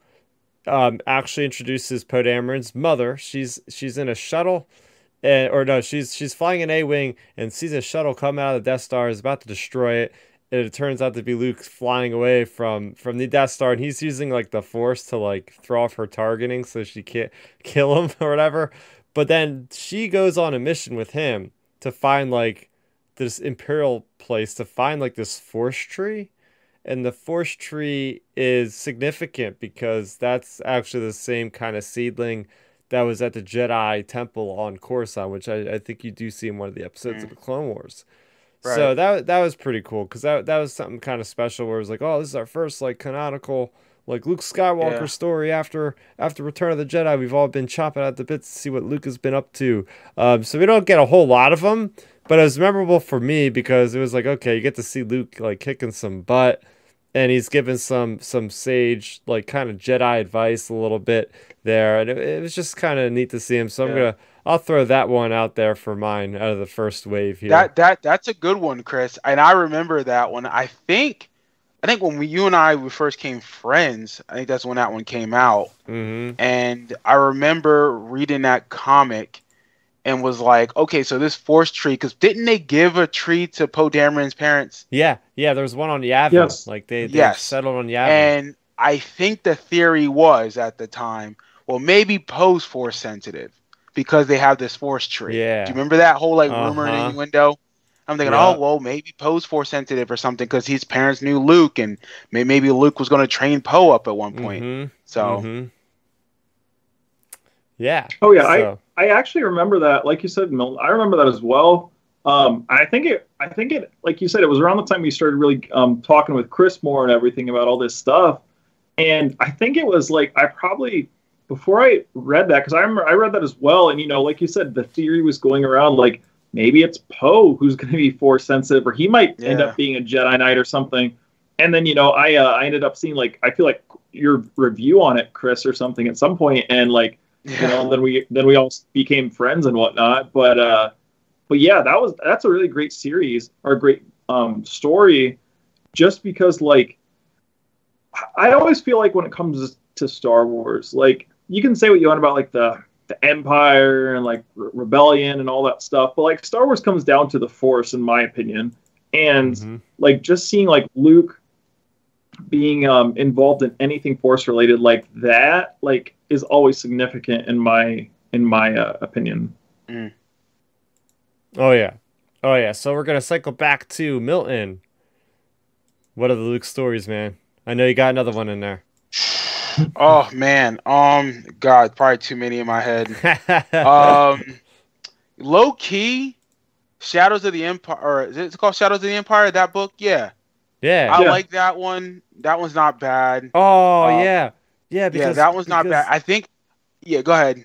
um, actually introduces Poe Dameron's mother. She's she's in a shuttle, and or no, she's she's flying an A-wing and sees a shuttle come out of the Death Star, is about to destroy it. And it turns out to be Luke flying away from from the Death Star, and he's using like the Force to like throw off her targeting so she can't kill him or whatever. But then she goes on a mission with him to find like this Imperial place to find like this Force tree and the force tree is significant because that's actually the same kind of seedling that was at the Jedi Temple on Coruscant, which I, I think you do see in one of the episodes mm. of the Clone Wars. Right. So that that was pretty cool because that that was something kind of special where it was like, oh, this is our first like canonical like Luke Skywalker yeah. story after after Return of the Jedi. We've all been chopping at the bits to see what Luke has been up to. Um, so we don't get a whole lot of them, but it was memorable for me because it was like, okay, you get to see Luke like kicking some butt and he's given some some sage like kind of Jedi advice a little bit there, and it, it was just kind of neat to see him. So I'm gonna I'll throw that one out there for mine out of the first wave here. That that that's a good one, Chris, and I remember that one. I think I think when we, you and I we first came friends, I think that's when that one came out. Mm-hmm. And I remember reading that comic and was like, okay, so this force tree, because didn't they give a tree to Poe Dameron's parents? Yeah, yeah. There was one on Yavin. Yes. Like they, they Yes. settled on Yavin. And I think the theory was at the time, well, maybe Poe's force sensitive because they have this force tree. Yeah. Do you remember that whole like rumor Uh-huh. and innuendo? I'm thinking, Yeah. oh well, maybe Poe's force sensitive or something because his parents knew Luke, and may- maybe Luke was going to train Poe up at one point. Mhm, So mhm. Yeah. Oh yeah, I so- I actually remember that. Like you said, Milton, I remember that as well. Um, I think it. I think it. Like you said, it was around the time we started really um, talking with Chris more and everything about all this stuff. And I think it was like I probably before I read that because I remember I read that as well. And you know, like you said, the theory was going around like maybe it's Poe who's going to be force sensitive, or he might end up being a Jedi Knight or something. And then you know, I uh, I ended up seeing like I feel like your review on it, Chris, or something at some point, and like you know then we then we all became friends and whatnot. But uh but yeah that was that's a really great series or a great um story just because like i always feel like when it comes to star wars like you can say what you want about like the the empire and like Re- rebellion and all that stuff but like star wars comes down to the force in my opinion and Mhm. like just seeing like luke being um, involved in anything force related like that like is always significant in my in my uh, opinion Oh yeah. Oh yeah. So we're gonna cycle back to Milton. What are the Luke stories, man? I know you got another one in there. Oh man, um, God, probably too many in my head. um, low key, Shadows of the Empire, or is it called Shadows of the Empire? That book, yeah, yeah. I Yeah. like that one. That one's not bad. Oh Uh, yeah. Yeah, yeah, because that one's not because- bad. I think. Yeah, go ahead.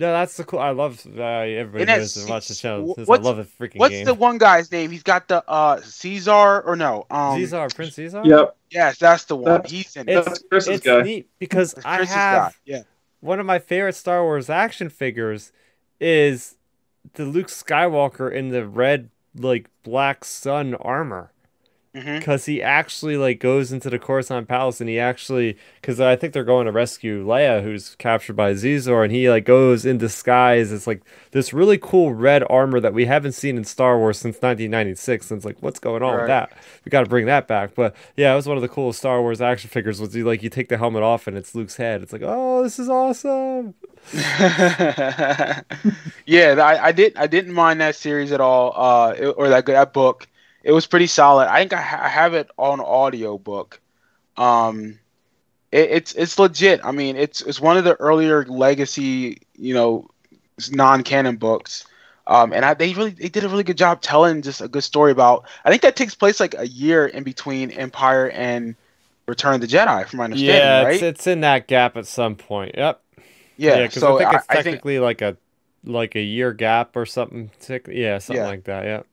No, that's the cool. I love uh, everybody And that's- knows and watch the channel. wh- I love the freaking What's game. the one guy's name? He's got the uh Caesar or no? Um, Caesar, Prince Caesar. yep Yes, that's the one. That's- He's in it. It's That's Chris's it's guy. neat because I have guy. Yeah. one of my favorite Star Wars action figures is the Luke Skywalker in the red like black sun armor because he actually like goes into the Coruscant Palace and he actually because I think they're going to rescue Leia who's captured by Xizor and he like goes in disguise. It's like this really cool red armor that we haven't seen in Star Wars since 1996. And it's like what's going on with that? We got to bring that back. But yeah, it was one of the coolest Star Wars action figures. Was you like you take the helmet off and it's Luke's head. It's like oh this is awesome. yeah, I, I did. I didn't mind that series at all, uh, or that that book. It was pretty solid. I think I, ha- I have it on audio book. Um, it, it's it's legit. I mean, it's it's one of the earlier legacy, you know, non-canon books. Um, and I, they really they did a really good job telling just a good story about. I think that takes place like a year in between Empire and Return of the Jedi, from my understanding, yeah, right? it's, it's in that gap at some point. Yep. yeah, because so I think it's I think technically like a like a year gap or something. Yeah, something Yeah. like that. Yep.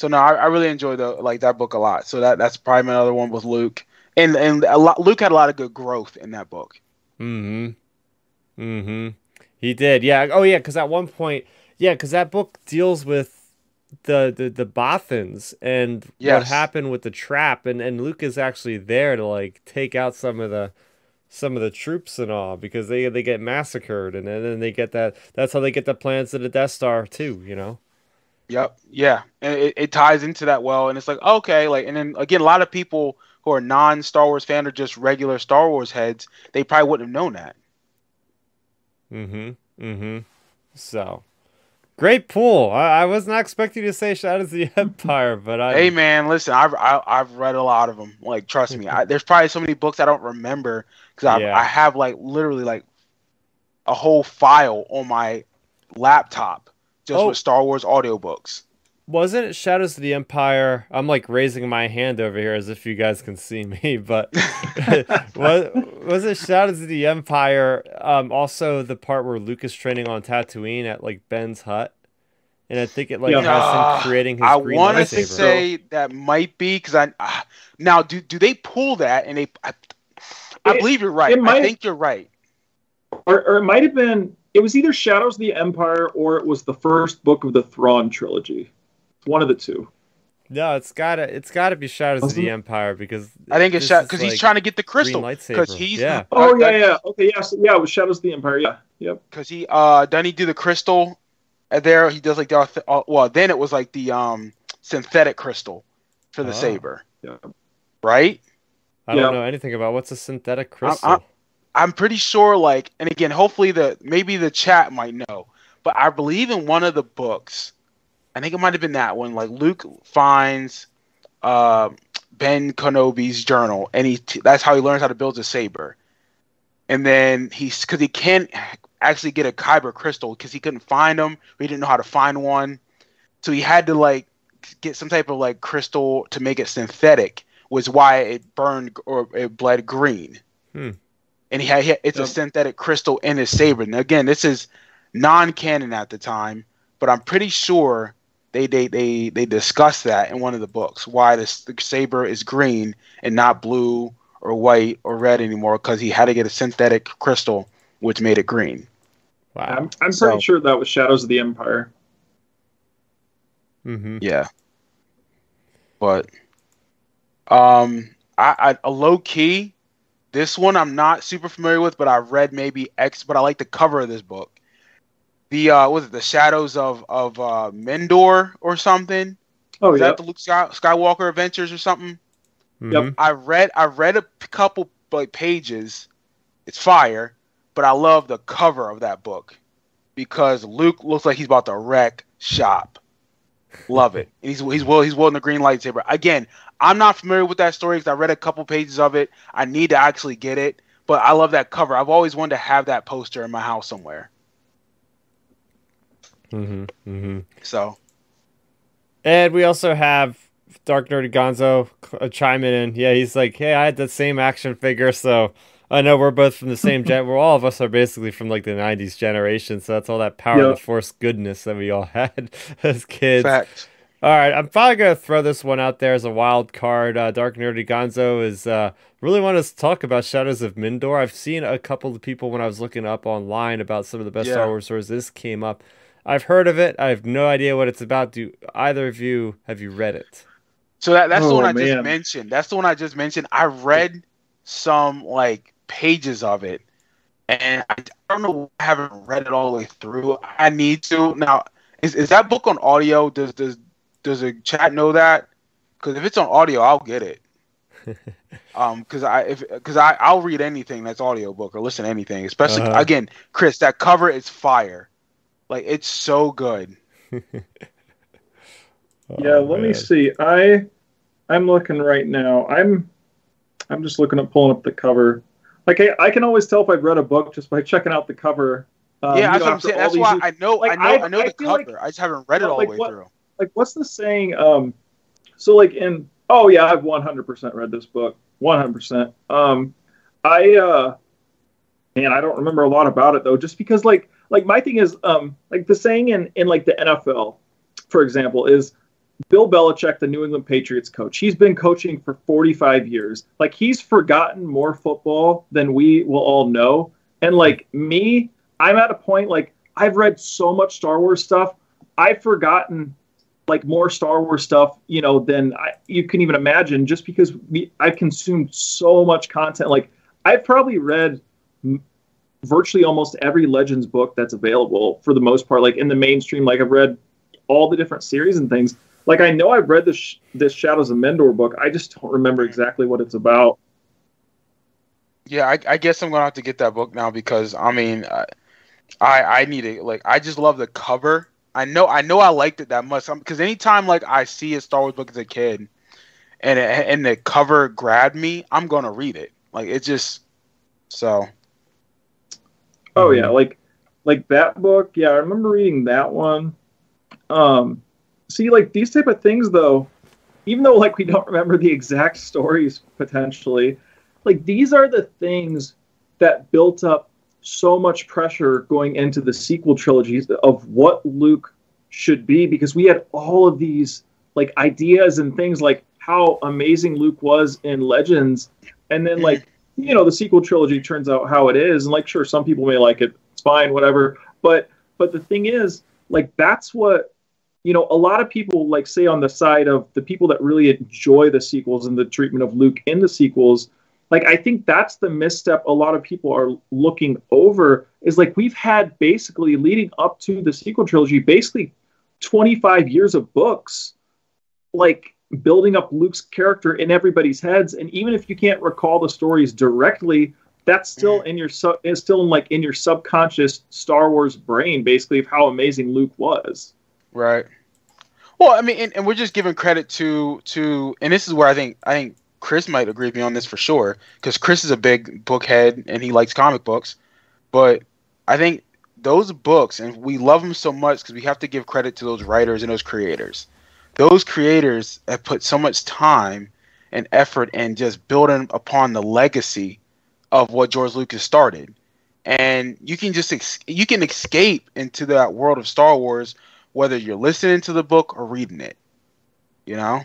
So no, I, I really enjoyed the like that book a lot. So that that's probably another one with Luke, and and a lot, Luke had a lot of good growth in that book. Mm-hmm. Mm-hmm. He did. Yeah. Oh, yeah. Because at one point, yeah, because that book deals with the the the Bothans and what happened with the trap, and and Luke is actually there to like take out some of the some of the troops and all because they they get massacred, and then, then they get that. That's how they get the plans to the Death Star too. You know. Yep, yeah, and it, it ties into that well, and it's like okay, like, and then again, a lot of people who are non Star Wars fan or just regular Star Wars heads, they probably wouldn't have known that. Mm-hmm. Mm-hmm. So. Great pool. I, I was not expecting you to say Shadows of the Empire, but I. Hey man, listen, I've I, I've read a lot of them. Like, trust me, I, there's probably so many books I don't remember because I Yeah. I have like literally like a whole file on my laptop just Oh. with Star Wars audiobooks. Wasn't it Shadows of the Empire? I'm like raising my hand over here as if you guys can see me, but was was it Shadows of the Empire? Um, also the part where Luke is training on Tatooine at like Ben's hut, and I think it like Yeah. has him creating his I green want to say that might be because I ah, now do do they pull that and they I, I It- believe you're right. it I might- think you're right. or, or it might have been it was either shadows of the empire or it was the first book of the thrawn trilogy It's one of the two No, it's gotta it's gotta be Shadows of the it? Empire because I think it's this because like he's trying to get the crystal. green Because he's yeah. Oh uh, yeah, yeah. Okay, yeah, so, yeah. It was Shadows of the Empire. Yeah, yep. because he uh doesn't he do the crystal and there he does like the auth- uh, well then it was like the um synthetic crystal for the Oh. saber Yeah. right I don't Yeah. know anything about what's a synthetic crystal. I'm- i'm pretty sure like and again hopefully the maybe the chat might know but i believe in one of the books i think it might have been that one like luke finds uh ben kenobi's journal and he t- that's how he learns how to build a saber. And then he's because he can't actually get a kyber crystal because he couldn't find them he didn't know how to find one. So he had to like get some type of like crystal to make it synthetic was why it burned or it bled green. Hmm. And he had he, it's a synthetic crystal in his saber and again this is non-canon at the time but i'm pretty sure they they they, they discussed that in one of the books why this the saber is green and not blue or white or red anymore because he had to get a synthetic crystal which made it green wow. I'm, I'm So- pretty sure that was Shadows of the Empire. Mm-hmm. Yeah. But um I, I a low key this one I'm not super familiar with, but I read maybe X but I like the cover of this book. The uh was it the Shadows of of uh Mindor or something? Oh Is yeah. that the Luke Skywalker Adventures or something? Mhm. I read I read a couple like pages. It's fire, but I love the cover of that book because Luke looks like he's about to wreck shop. Love it. And he's he's will he's wielding the green lightsaber. Again, I'm not familiar with that story because I read a couple pages of it. I need to actually get it, but I love that cover. I've always wanted to have that poster in my house somewhere. Mhm. Mhm. So And we also have Dark Nerdy Gonzo uh, chiming in. Yeah, he's like, "Hey, I had the same action figure, so I know we're both from the same gen. We're all of us are basically from like the '90s generation, so that's all that power of Yep. the Force goodness that we all had as kids." fact. All right, I'm probably gonna throw this one out there as a wild card. Uh, Dark Nerdy Gonzo is uh, really want us to talk about Shadows of Mindor. I've seen a couple of people when I was looking up online about some of the best Yeah. Star Wars stories. This came up. I've heard of it. I have no idea what it's about. Do either of you have you read it? So that, that's the one I just mentioned. That's the one I just mentioned. I read some like pages of it, and I, I don't know. I haven't read it all the way through. I need to now. Is is that book on audio? Does does does the chat know that? Because if it's on audio, I'll get it. um, because I if because I I'll read anything that's audio book or listen to anything. Especially Uh-huh. again, Chris, that cover is fire. Like it's so good. Yeah, Oh, let me see. I I'm looking right now. I'm I'm just looking up pulling up the cover. Like I, I can always tell if I've read a book just by checking out the cover. Um, yeah, you that's know, what I'm saying. That's why I know Like, I know I- I know I the feel like- cover. I just haven't read it all like, the way what- through. Like what's the saying? Um, so like in oh yeah, I've 100% read this book. 100%. Um, I uh, man, I don't remember a lot about it though, just because like like my thing is um like the saying in in like the NFL, for example, is Bill Belichick, the New England Patriots coach. He's been coaching for 45 years. Like he's forgotten more football than we will all know. And like me, I'm at a point like I've read so much Star Wars stuff. I've forgotten like more Star Wars stuff, you know, than I, you can even imagine. Just because we, I've consumed so much content. Like I've probably read m- virtually almost every Legends book that's available for the most part. Like in the mainstream, like I've read all the different series and things. Like I know I've read this this Shadows of Mindor book. I just don't remember mm. exactly what it's about. Yeah, I, I guess I'm gonna have to get that book now because I mean, I I, I need it. Like, I just love the cover. I know I know I liked it that much because anytime like I see a Star Wars book as a kid, and it, and the cover grabbed me, I'm gonna read it. Like it just so. Oh yeah, like like that book. Yeah, I remember reading that one. Um, see, like these type of things though, even though like we don't remember the exact stories potentially, like these are the things that built up so much pressure going into the sequel trilogies of what Luke should be because we had all of these like ideas and things like how amazing Luke was in Legends. And then like you know the sequel trilogy turns out how it is. And like sure some people may like it. It's fine whatever. But but the thing is like that's what you know, a lot of people like say on the side of the people that really enjoy the sequels and the treatment of Luke in the sequels, like I think that's the misstep a lot of people are looking over is like we've had basically leading up to the sequel trilogy basically 25 years of books like building up Luke's character in everybody's heads and even if you can't recall the stories directly that's still mm. in your sub is still in like in your subconscious Star Wars brain basically of how amazing Luke was. Right. Well, I mean, and, and, we're just giving credit to to, and this is where I think I think Chris might agree with me on this for sure, because Chris is a big book head and he likes comic books. But I think those books, and we love them so much because we have to give credit to those writers and those creators. Those creators have put so much time and effort in just building upon the legacy of what George Lucas started. And you can just ex- you can escape into that world of Star Wars whether you're listening to the book or reading it. You know,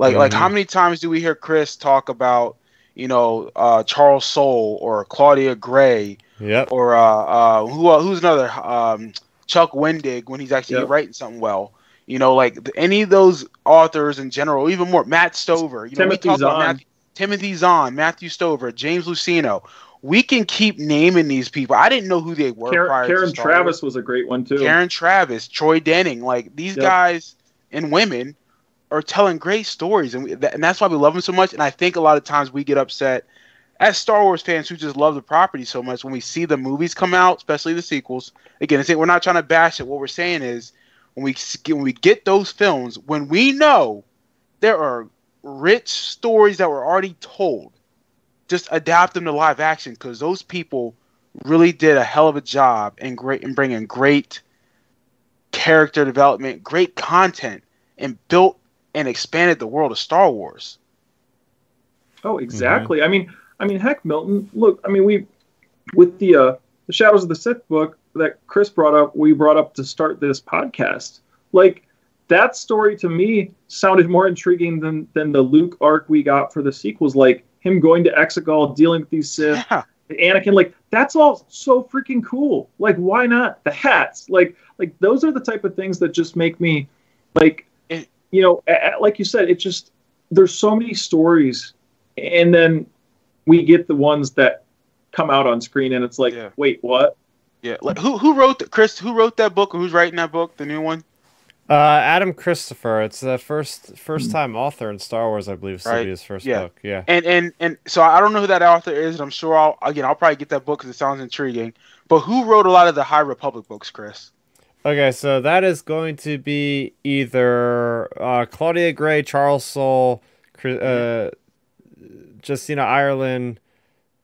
like mm-hmm. like how many times do we hear Chris talk about you know uh, Charles Soule or Claudia Gray, yep. or uh, uh, who uh, who's another um, Chuck Wendig when he's actually yep. writing something well. You know, like any of those authors in general, even more Matt Stover. You know, Timothy we talk Zahn. about Matthew, Timothy Zahn, Matthew Stover, James Luceno we can keep naming these people. I didn't know who they were. Karen, Karen Traviss was a great one too. Karen Traviss, Troy Denning, like these yep. guys and women are telling great stories, and, we, and that's why we love them so much. And I think a lot of times we get upset as Star Wars fans who just love the property so much when we see the movies come out, especially the sequels. Again, we're not trying to bash it. What we're saying is when we when we get those films, when we know there are rich stories that were already told just adapt them to live action because those people really did a hell of a job in great in bringing great character development, great content, and built and expanded the world of Star Wars. Oh, exactly. Mm-hmm. I mean, I mean, heck, Milton. Look, I mean, we with the uh, the Shadows of the Sith book that Chris brought up, we brought up to start this podcast. Like that story to me sounded more intriguing than than the Luke arc we got for the sequels. Like him going to Exegol, dealing with these Sith, yeah. Anakin, like that's all so freaking cool. Like, why not the hats? Like, like those are the type of things that just make me, like, you know, like you said, it just there's so many stories, and then we get the ones that come out on screen, and it's like, yeah. wait, what? Yeah, like who who wrote the, Chris? Who wrote that book? Who's writing that book? The new one? Uh, Adam Christopher. It's the first first hmm. time author in Star Wars, I believe. Right. his first yeah. book. Yeah. And and and so I don't know who that author is. and I'm sure I'll again I'll probably get that book because it sounds intriguing. But who wrote a lot of the High Republic books, Chris? Okay, so that is going to be either uh, Claudia Gray, Charles Soule, uh, Justina Ireland,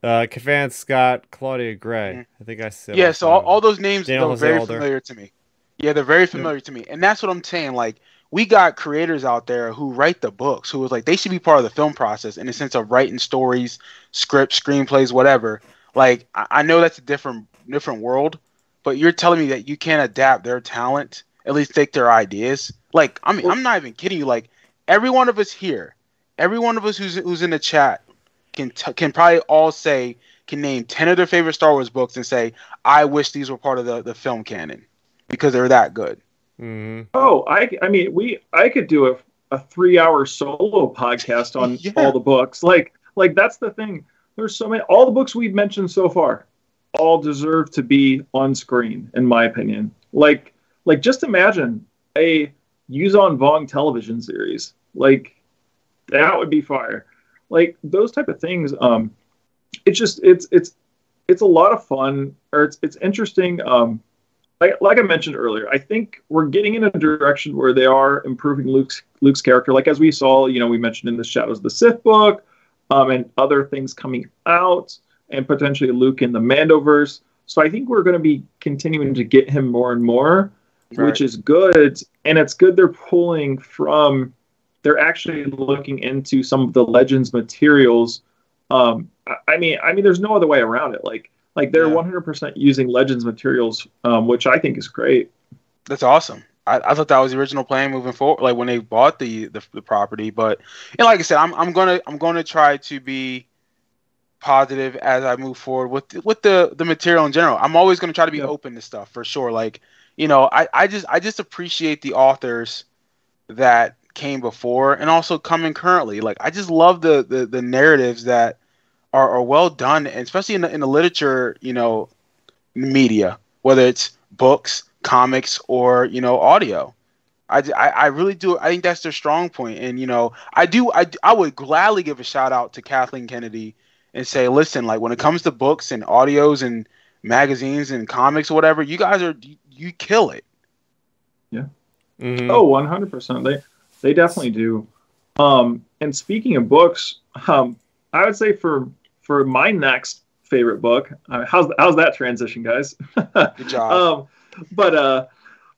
uh, Cavan Scott, Claudia Gray. Mm-hmm. I think I said. Yeah, so all, all, those names are very familiar to me. Yeah, they're very familiar yeah. to me, and that's what I'm saying. Like, we got creators out there who write the books, who was like they should be part of the film process in the sense of writing stories, scripts, screenplays, whatever. Like, I, I know that's a different different world, but you're telling me that you can't adapt their talent, at least take their ideas. Like, I mean, well, I'm not even kidding you. Like, every one of us here, every one of us who's who's in the chat can t- can probably all say can name ten of their favorite Star Wars books and say, I wish these were part of the, the film canon because they're that good. Mm-hmm. Oh, I, I mean, we, I could do a, a three hour solo podcast on yeah. all the books. Like, like that's the thing. There's so many, all the books we've mentioned so far, all deserve to be on screen, in my opinion. Like, like just imagine a Yuuzhan Vong television series. Like, that would be fire. Like those type of things. Um, it's just it's it's it's a lot of fun, or it's it's interesting. Um, like, like I mentioned earlier, I think we're getting in a direction where they are improving Luke's Luke's character. Like as we saw, you know, we mentioned in the Shadows of the Sith book, um, and other things coming out, and potentially Luke in the Mandoverse. So I think we're going to be continuing to get him more and more, right. which is good. And it's good they're pulling from. They're actually looking into some of the Legends materials. Um, I, mean, I mean, there's no other way around it. Like like they're yeah. 100% using Legends materials, um, which I think is great. That's awesome. I, I, thought that was the original plan moving forward, like when they bought the, the, the property. But and like I said, I'm I'm gonna I'm gonna try to be positive as I move forward with with the the material in general. I'm always going to try to be Yeah. open to stuff for sure. Like you know, I I just I just appreciate the authors that came before and also coming currently. Like I just love the the, the narratives that are, are well done, and especially in the, in the literature, you know, media, whether it's books, comics, or you know, audio. I, I, I really do. I think that's their strong point, and you know, I do. I, I would gladly give a shout out to Kathleen Kennedy and say, listen, like when it comes to books and audios and magazines and comics or whatever, you guys are you, you kill it. Mhm. Oh, one hundred percent. They they definitely do. Um, and speaking of books, um, I would say for for my next favorite book, uh, how's how's that transition, guys? Good job. um, but uh,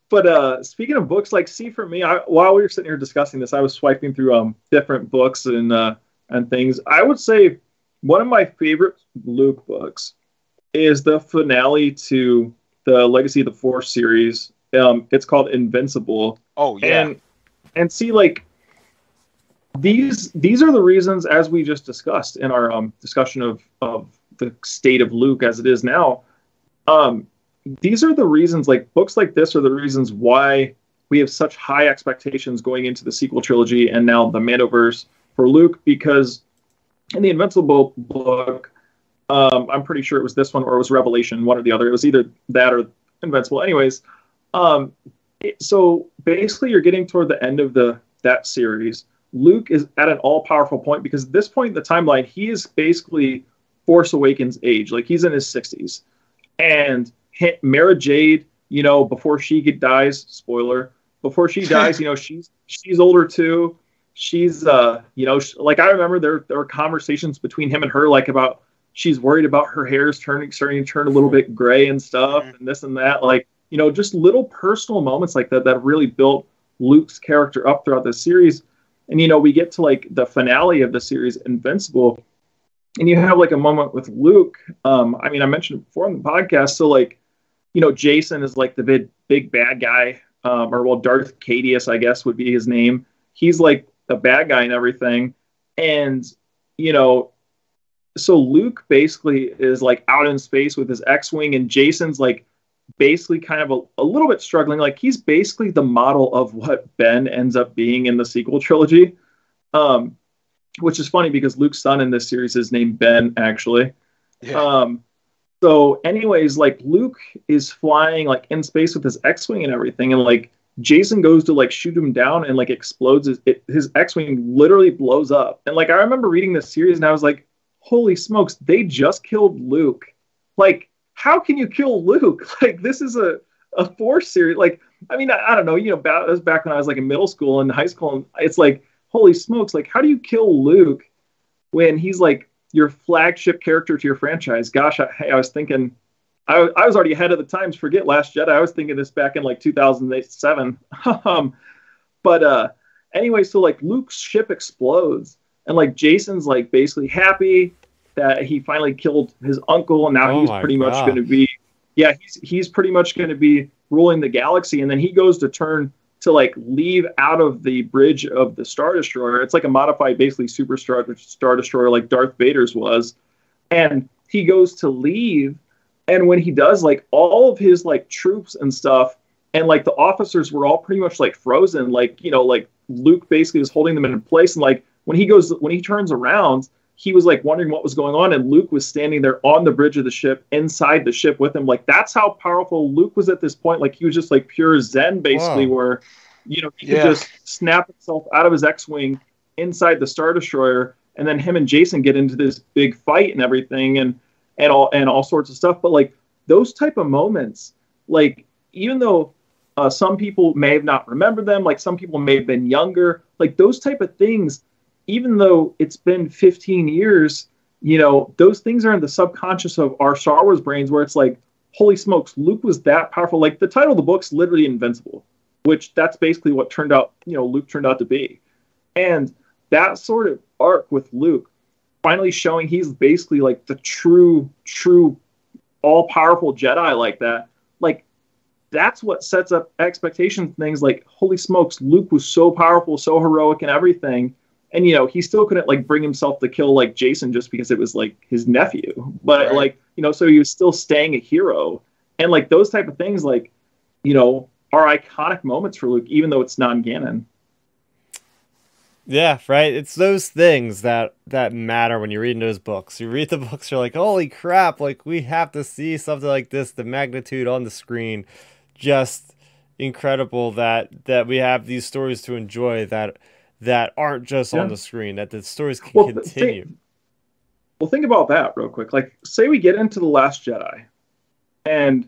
but uh, speaking of books, like see for me, I, while we were sitting here discussing this, I was swiping through um different books and uh, and things. I would say one of my favorite Luke books is the finale to the Legacy of the Force series. Um, it's called Invincible oh yeah. and and see like these these are the reasons as we just discussed in our um, discussion of of the state of luke as it is now um these are the reasons like books like this are the reasons why we have such high expectations going into the sequel trilogy and now the mandoverse for luke because in the invincible book um i'm pretty sure it was this one or it was revelation one or the other. It was either that or invincible. Anyways um it- so basically you're getting toward the end of the that series. Luke is at an all-powerful point because at this point in the timeline he is basically force awakens age. Like he's in his 60s and mara jade you know before she get, dies spoiler before she dies you know she's she's older too she's uh you know like i remember there there were conversations between him and her like about she's worried about her hair's turning starting to turn a little bit gray and stuff Mhm. and this and that like you know, just little personal moments like that that really built Luke's character up throughout the series. And you know, we get to like the finale of the series, Invincible, and you have like a moment with Luke. Um, I mean, I mentioned it before on the podcast. So like, you know, Jacen is like the big big bad guy, um, or well, Darth Caedus, I guess would be his name. He's like the bad guy and everything, and you know. So Luke basically is like out in space with his X-wing, and Jacen's like basically kind of a, a little bit struggling. Like he's basically the model of what Ben ends up being in the sequel trilogy. Um, which is funny because Luke's son in this series is named Ben, actually. yeah. Um, so, anyways, like Luke is flying like in space with his X-wing and everything, and like Jacen goes to like shoot him down and like explodes. His, it, his X-wing literally blows up. And like I remember reading this series and I was like, "Holy smokes! They just killed Luke! Like, how can you kill Luke? Like, this is a a Force series. Like, I mean, I, I don't know. You know, back, was back when I was like in middle school and high school, and it's like, holy smokes! Like, how do you kill Luke when he's like your flagship character to your franchise. Gosh, I, I was thinking, I, I was already ahead of the times. Forget Last Jedi. I was thinking this back in like 2007. um, but uh, anyway, so like Luke's ship explodes, and like Jacen's like basically happy that he finally killed his uncle, and now Oh he's pretty much going to be, yeah, he's he's pretty much going to be ruling the galaxy, and then he goes to turn to like leave out of the bridge of the Star Destroyer. It's like a modified, basically super Star, Star Destroyer, like Darth Vader's was. And he goes to leave, and when he does, like all of his like troops and stuff, and like the officers were all pretty much like frozen. Like you know, like Luke basically was holding them in place, and like when he goes, when he turns around. He was like wondering what was going on, and Luke was standing there on the bridge of the ship, inside the ship with him. Like that's how powerful Luke was at this point. Like he was just like pure Zen, basically, Wow. where you know, he Yeah. could just snap himself out of his X-wing inside the Star Destroyer, and then him and Jacen get into this big fight and everything, and and all and all sorts of stuff. But like those type of moments, like even though uh, some people may have not remembered them, like some people may have been younger, like those type of things, even though it's been 15 years, you know, those things are in the subconscious of our Star Wars brains, where it's like, holy smokes, Luke was that powerful. Like the title of the book's literally invincible which that's basically what turned out, you know, Luke turned out to be. And that sort of arc with Luke finally showing he's basically like the true, true, all powerful Jedi like that. Like, that's what sets up expectations. Things like, holy smokes, Luke was so powerful, so heroic, and everything. and you know he still couldn't like bring himself to kill like Jacen just because it was like his nephew, but Right. like you know so he was still staying a hero, and like those type of things like you know are iconic moments for Luke even though it's non-canon. Yeah, right. It's those things that that matter when you're reading those books. You read the books, you're like, "Holy crap! Like we have to see something like this. The magnitude on the screen, just incredible. That that we have these stories to enjoy that that aren't just Yeah. on the screen. That the stories can Well, continue. think- Well, think about that real quick. Like, say we get into the Last Jedi, and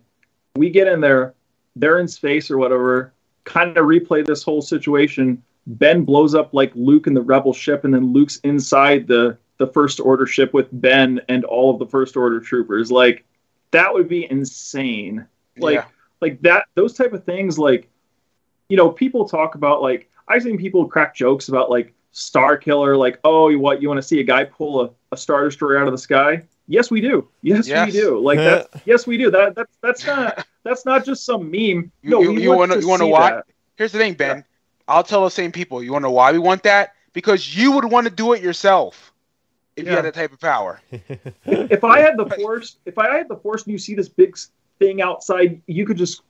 we get in there, they're in space or whatever. Kind of replay this whole situation. Ben blows up like Luke in the Rebel ship, and then Luke's inside the the First Order ship with Ben and all of the First Order troopers. Like, that would be insane. Like, Yeah. like that. Those type of things. Like, you know, people talk about like I've seen people crack jokes about like Star Killer, like, oh, you what you want to see a guy pull a, a Star Destroyer out of the sky? Yes, we do. Yes, Yes. we do. Like that. yes, we do. That that's that's not that's not just some meme. You- No, you- you want wanna- to you wanna see why? that. Here's the thing, Ben. I'll tell the same people. You want to know why we want that? Because you would want to do it yourself if you had that type of power. If I had the force, if I had the force, and you see this big thing outside, you could just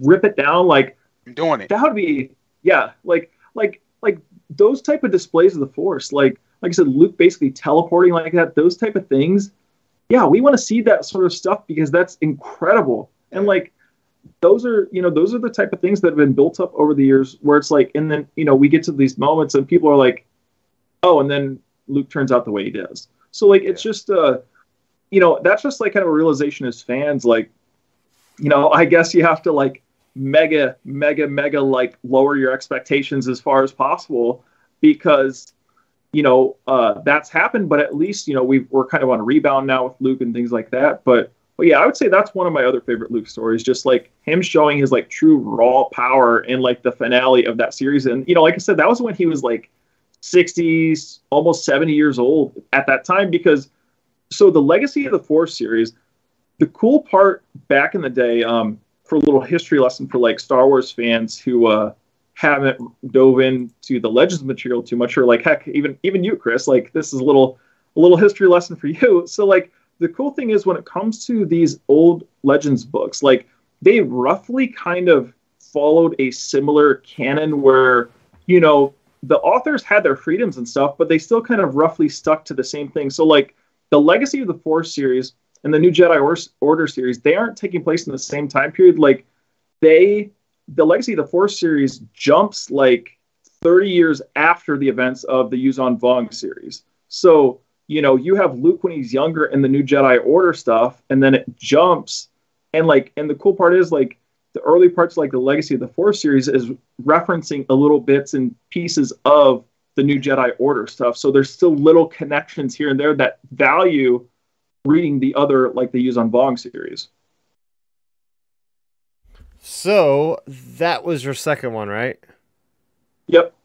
rip it down. Like I'm doing it. that would be yeah like like like those type of displays of the force like like i said luke basically teleporting like that those type of things yeah we want to see that sort of stuff because that's incredible and like those are you know those are the type of things that have been built up over the years where it's like and then you know we get to these moments and people are like oh and then luke turns out the way he does. So like it's just uh you know that's just like kind of a realization as fans like you know i guess you have to like mega mega mega like lower your expectations as far as possible because you know uh that's happened but at least you know we we're kind of on a rebound now with luke and things like that. But but yeah i would say that's one of my other favorite luke stories just like him showing his like true raw power in like the finale of that series and you know like i said that was when he was like 60s almost 70 years old at that time because so the legacy of the force series the cool part back in the day um for a little history lesson for like Star Wars fans who uh, haven't dove into the Legends material too much, or like heck, even even you, Chris, like this is a little a little history lesson for you. So like the cool thing is when it comes to these old Legends books, like they roughly kind of followed a similar canon where you know the authors had their freedoms and stuff, but they still kind of roughly stuck to the same thing. So like the Legacy of the Force series and the new Jedi Or- Order series, they aren't taking place in the same time period. Like they, the Legacy of the Force series jumps like 30 years after the events of the Yuuzhan Vong series. So you know you have Luke when he's younger in the new Jedi Order stuff, and then it jumps. And like, and the cool part is like the early parts, like the Legacy of the Force series, is referencing a little bits and pieces of the new Jedi Order stuff. So there's still little connections here and there that value reading the other like the Yuuzhan Vong series. So that was your second one, right? Yep.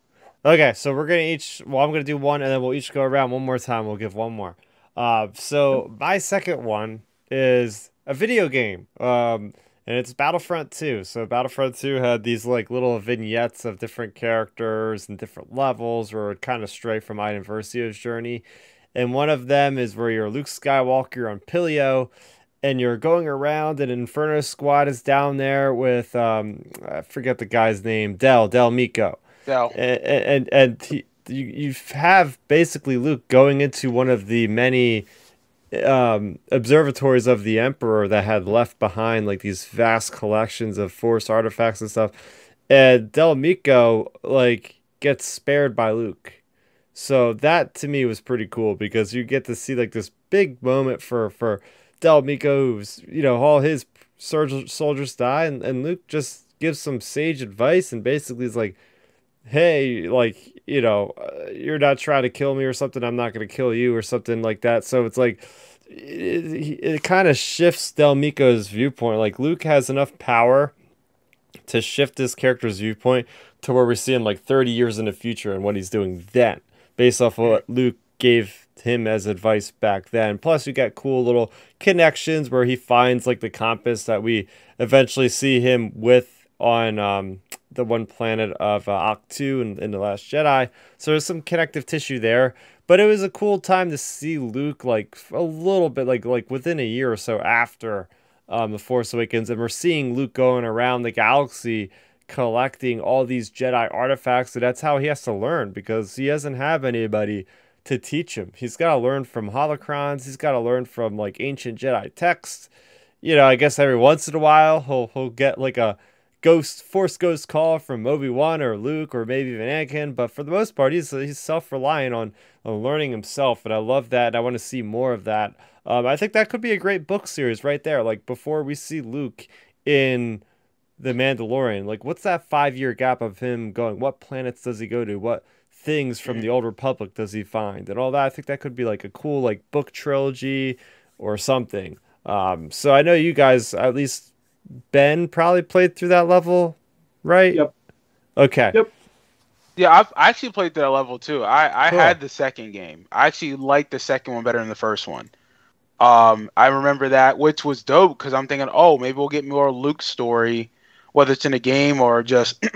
Okay, so we're gonna each. Well, I'm gonna do one, and then we'll each go around one more time. We'll give one more. Uh, so my second one is a video game, um, and it's Battlefront 2. So Battlefront 2 had these like little vignettes of different characters and different levels, where it kind of stray from Iden Versio's journey. And one of them is where you're Luke Skywalker on Pillio, and you're going around, and Inferno Squad is down there with um, I forget the guy's name, Del Del Meeko So and and, and he, you you have basically Luke going into one of the many um, observatories of the Emperor that had left behind like these vast collections of Force artifacts and stuff, and Del Meeko like gets spared by Luke. So that to me was pretty cool because you get to see like this big moment for for Del Meeko, who's you know all his soldier, soldiers die, and, and Luke just gives some sage advice and basically is like, hey, like you know, uh, you're not trying to kill me or something. I'm not gonna kill you or something like that. So it's like. It, it kind of shifts Del Meeko's viewpoint. Like Luke has enough power to shift this character's viewpoint to where we see him like 30 years in the future and what he's doing then, based off of what Luke gave him as advice back then. Plus, you got cool little connections where he finds like the compass that we eventually see him with on um, the one planet of uh, Ahch-To in, in the Last Jedi. So there's some connective tissue there. But it was a cool time to see Luke like a little bit like like within a year or so after um, the Force Awakens, and we're seeing Luke going around the galaxy collecting all these Jedi artifacts. So that's how he has to learn because he doesn't have anybody to teach him. He's got to learn from holocrons. He's got to learn from like ancient Jedi texts. You know, I guess every once in a while he'll he'll get like a ghost force ghost call from Obi-Wan or Luke or maybe even Anakin, but for the most part he's he's self-reliant on, on learning himself and I love that I want to see more of that. Um, I think that could be a great book series right there. Like before we see Luke in the Mandalorian, like what's that 5-year gap of him going? What planets does he go to? What things from the old republic does he find and all that i think that could be like a cool like book trilogy or something um, so i know you guys at least ben probably played through that level right Yep. okay Yep. Yeah, I've I actually played that level too. I I Cool. had the second game. I actually liked the second one better than the first one. Um, I remember that, which was dope because I'm thinking, oh, maybe we'll get more Luke story, whether it's in a game or just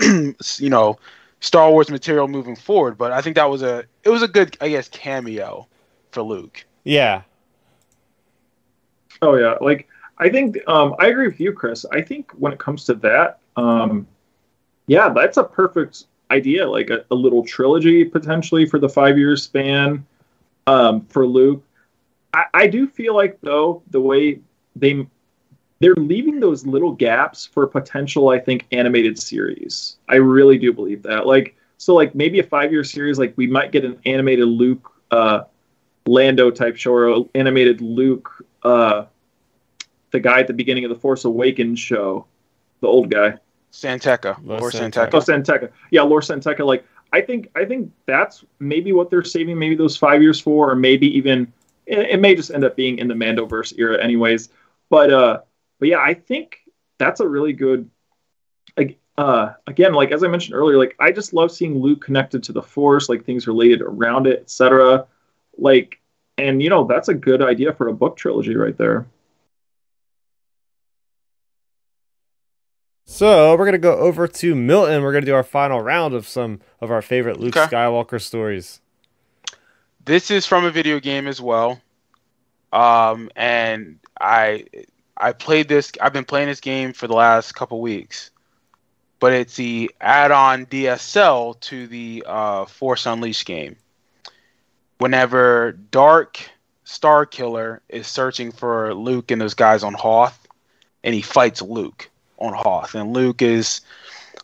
you know Star Wars material moving forward. But I think that was a it was a good I guess cameo for Luke. yeah Oh yeah, like I think um, I agree with you, Chris. I think when it comes to that, um, yeah, that's a perfect idea. Like a, a little trilogy potentially for the five year span um, for Luke. I, I do feel like though the way they they're leaving those little gaps for potential, I think, animated series. I really do believe that. Like so, like maybe a five year series, like we might get an animated Luke. Uh, Lando type show or animated Luke, uh, the guy at the beginning of the Force Awakens show, the old guy. San Tekka Lord or San Tekka. Oh, San Tekka. Santeca. Yeah, Lord San Tekka. Like, I think, I think that's maybe what they're saving maybe those five years for, or maybe even it, it may just end up being in the Mandoverse era, anyways. But, uh, but yeah, I think that's a really good. Uh, again, like as I mentioned earlier, like I just love seeing Luke connected to the Force, like things related around it, etc. Like, and you know, that's a good idea for a book trilogy right there. So we're gonna go over to milton we're gonna do our final round of some of our favorite luke Okay. skywalker stories This is from a video game as well. Um, and I I played this. I've been playing this game for the last couple weeks, but it's the add-on DSL to the uh, Force Unleashed game. Whenever Dark Star Killer is searching for Luke and those guys on Hoth, and he fights Luke on Hoth, and Luke is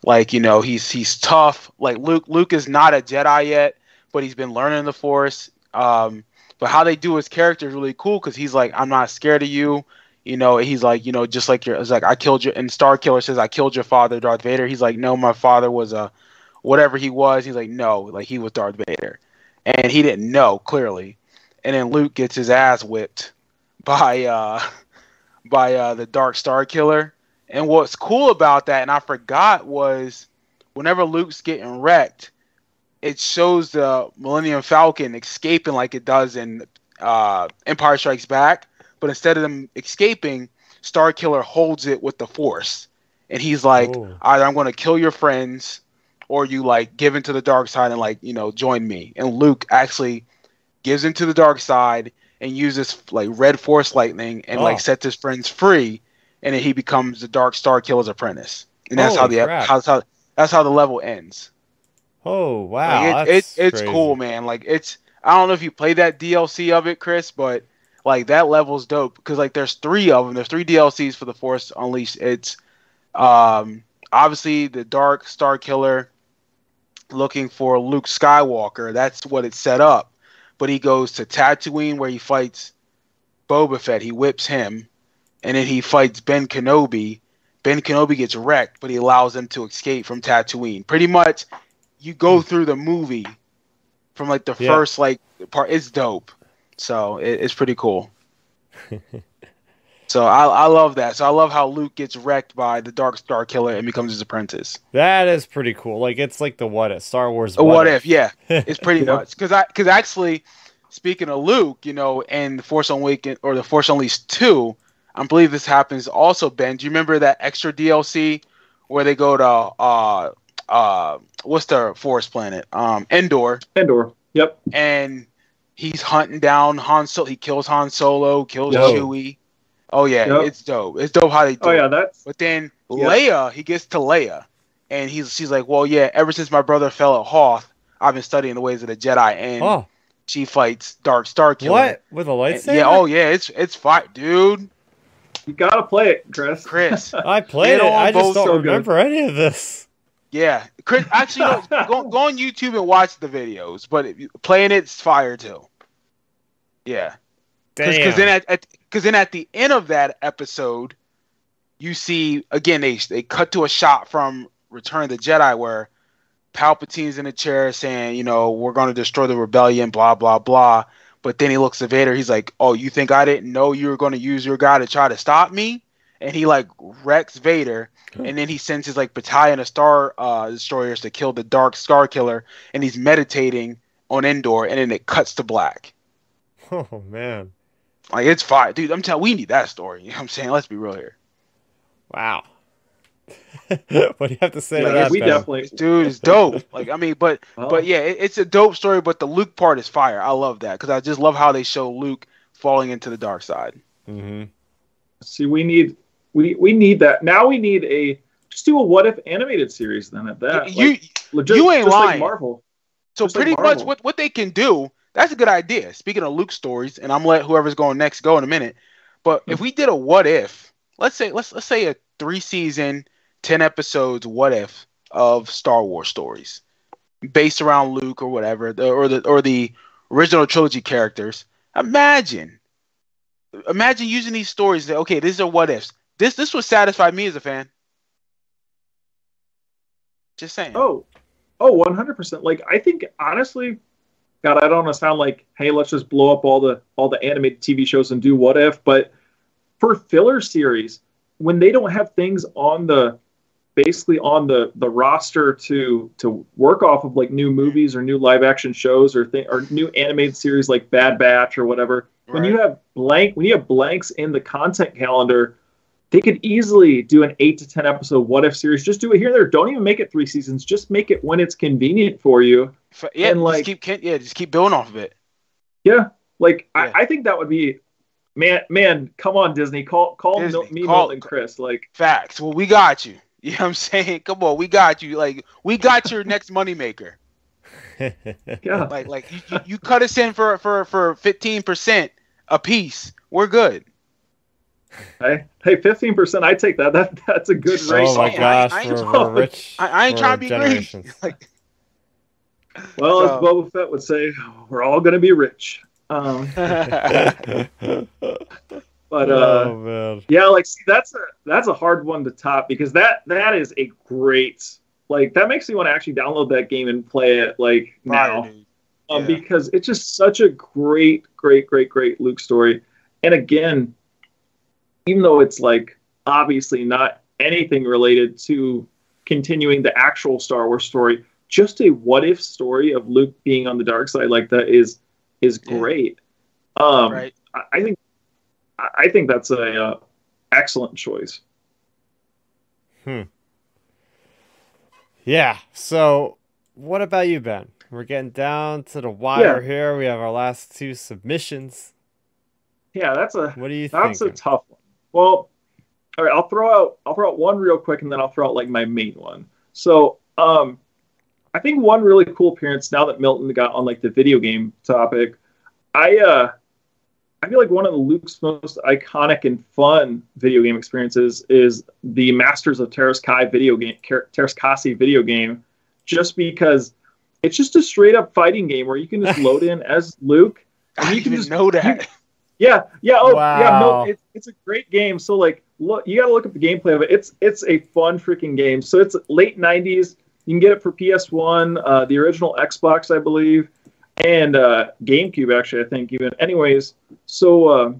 like you know he's he's tough. Like Luke Luke is not a Jedi yet, but he's been learning the Force. Um, but how they do his character is really cool because he's like, I'm not scared of you. You know, he's like, you know, just like your, it's like I killed your, and Star Killer says I killed your father, Darth Vader. He's like, no, my father was a, whatever he was. He's like, no, like he was Darth Vader, and he didn't know clearly. And then Luke gets his ass whipped by, uh, by uh, the Dark Star Killer. And what's cool about that, and I forgot, was whenever Luke's getting wrecked, it shows the Millennium Falcon escaping like it does in uh, Empire Strikes Back, but instead of them escaping, Star Killer holds it with the Force, and he's like, Oh. either I'm going to kill your friends, or you like give into the dark side and like you know join me. And Luke actually gives into the dark side and uses like red Force lightning and Oh. like sets his friends free, and then he becomes the Dark Star Killer's apprentice. And that's how the crap. how's how that's how the level ends. oh wow Like, it, that's it, it's crazy. cool, man. Like it's I don't know if you played that DLC of it, Chris, but like that level's dope because like there's three of them. There's three DLCs for the Force Unleashed. It's um obviously the Dark Star Killer looking for Luke Skywalker. That's what it's set up. But he goes to Tatooine where he fights Boba Fett. He whips him, and then he fights Ben Kenobi. Ben Kenobi gets wrecked, but he allows them to escape from Tatooine. Pretty much, you go hmm. through the movie from like the Yeah. first like part. It's dope. So it, it's pretty cool. so I, I love that. So I love how Luke gets wrecked by the Dark Star Killer and becomes his apprentice. that is pretty cool like it's like the what if star wars A what if? Yeah, it's pretty Yeah. much because I because actually, speaking of Luke, you know, and the Force Awakened or the Force Unleashed two, I believe this happens also. Ben, do you remember that extra DLC where they go to uh uh, what's the forest planet? Um, Endor. Endor. Yep. And he's hunting down Han Solo. He kills Han Solo, kills Yo. Chewie. Oh yeah, Yep. it's dope. It's dope how they do Oh yeah, it. that's But then Yeah. Leia, he gets to Leia, and he's she's like, well, yeah. Ever since my brother fell at Hoth, I've been studying the ways of the Jedi, and Oh, she fights Dark Star Killer. what with a And- lightsaber? Yeah. Oh yeah, it's it's fight, dude. You gotta play it, Chris. Chris. I played it. I just don't so good. remember any of this. Yeah, Chris. Actually, no, go go on YouTube and watch the videos. But if you, playing it's fire too. Yeah, because then at because then at the end of that episode, you see again they they cut to a shot from Return of the Jedi where Palpatine's in a chair saying, you know, we're going to destroy the rebellion, blah blah blah. But then he looks at Vader. He's like, "Oh, you think I didn't know you were going to use your guy to try to stop me?" And he like wrecks Vader, and then he sends his like battalion of Star uh, destroyers to kill the Dark Star Killer, and he's meditating on Endor, and then it cuts to black. oh man, Like it's fire, dude. I'm telling, we need that story. You know what I'm saying? Let's be real here, wow. what do you have to say to Yeah, that? we Ben? definitely. dude. It's dope. like I mean, but well, but yeah, it, it's a dope story. But the Luke part is fire. I love that because I just love how they show Luke falling into the dark side. Mhm. See, we need we we need that now. We need a just do a what if animated series then at that. you Like, legit, you ain't just lying. Like Marvel. so just like pretty much what what they can do. That's a good idea. Speaking of Luke stories, and I'm gonna let whoever's going next go in a minute. But if we did a what if, let's say let's let's say a three season, ten episodes what if of Star Wars stories based around Luke or whatever, or the or the original trilogy characters. Imagine, imagine using these stories. That okay, these are what ifs. This this would satisfy me as a fan. Just saying. Oh. Oh, Oh, oh, one hundred percent. Like I think honestly, God, I don't want to sound like, hey, let's just blow up all the all the animated TV shows and do what if. But for filler series, when they don't have things on the basically on the the roster to to work off of like new movies or new live action shows or thing or new animated series like Bad Batch or whatever. When you have blank when you have blanks in the content calendar, they could easily do an eight to ten episode what if series. Just do it here and there. Don't even make it three seasons. Just make it when it's convenient for you. F- yeah, and, just like- keep yeah, just keep building off of it. Yeah, like Yeah. I, I think that would be, man, man, come on Disney, call call Disney, Mil- me, call- Milton, and Chris. Like, Facts. Well, we got you. You know what I'm saying? Come on, we got you. Like we got your next moneymaker. yeah, Like like you, you, you cut us in for for for 15% a piece. We're good. hey, hey, fifteen percent, I take that. That that's a good Just rate. oh my saying, I- gosh, I ain't we're, rich. I, I ain't for trying to be greedy. Like Well, as Boba Fett would say, we're all gonna be rich. Um, but uh, oh man. Yeah, like see, that's a that's a hard one to top because that that is a great like that makes me want to actually download that game and play it like now Fire, um, Yeah. because it's just such a great, great, great, great Luke story. And again, even though it's like obviously not anything related to continuing the actual Star Wars story, just a what if story of Luke being on the dark side like that is is Yeah. great. Um, right. I I think I think that's a uh, excellent choice. Hmm. Yeah. So, what about you, Ben? We're getting down to the wire here. We have our last two submissions. Yeah, that's a What do you that's think? a tough one. Well, all right, I'll throw out I'll throw out one real quick, and then I'll throw out like my main one. So, um, I think one really cool appearance now that Milton got on like the video game topic. I uh, I feel like one of the Luke's most iconic and fun video game experiences is the Masters of Terras Kai video game, Teräs Käsi video game, just because it's just a straight up fighting game where you can just load in as Luke. I you didn't can even just- know that. Yeah, yeah, oh yeah, no, it's it's a great game. So like, look, you got to look up the gameplay of it. It's it's a fun freaking game. So it's late '90s. You can get it for PS1, uh, the original Xbox, I believe, and uh, GameCube. Actually, I think even. Anyways, so uh,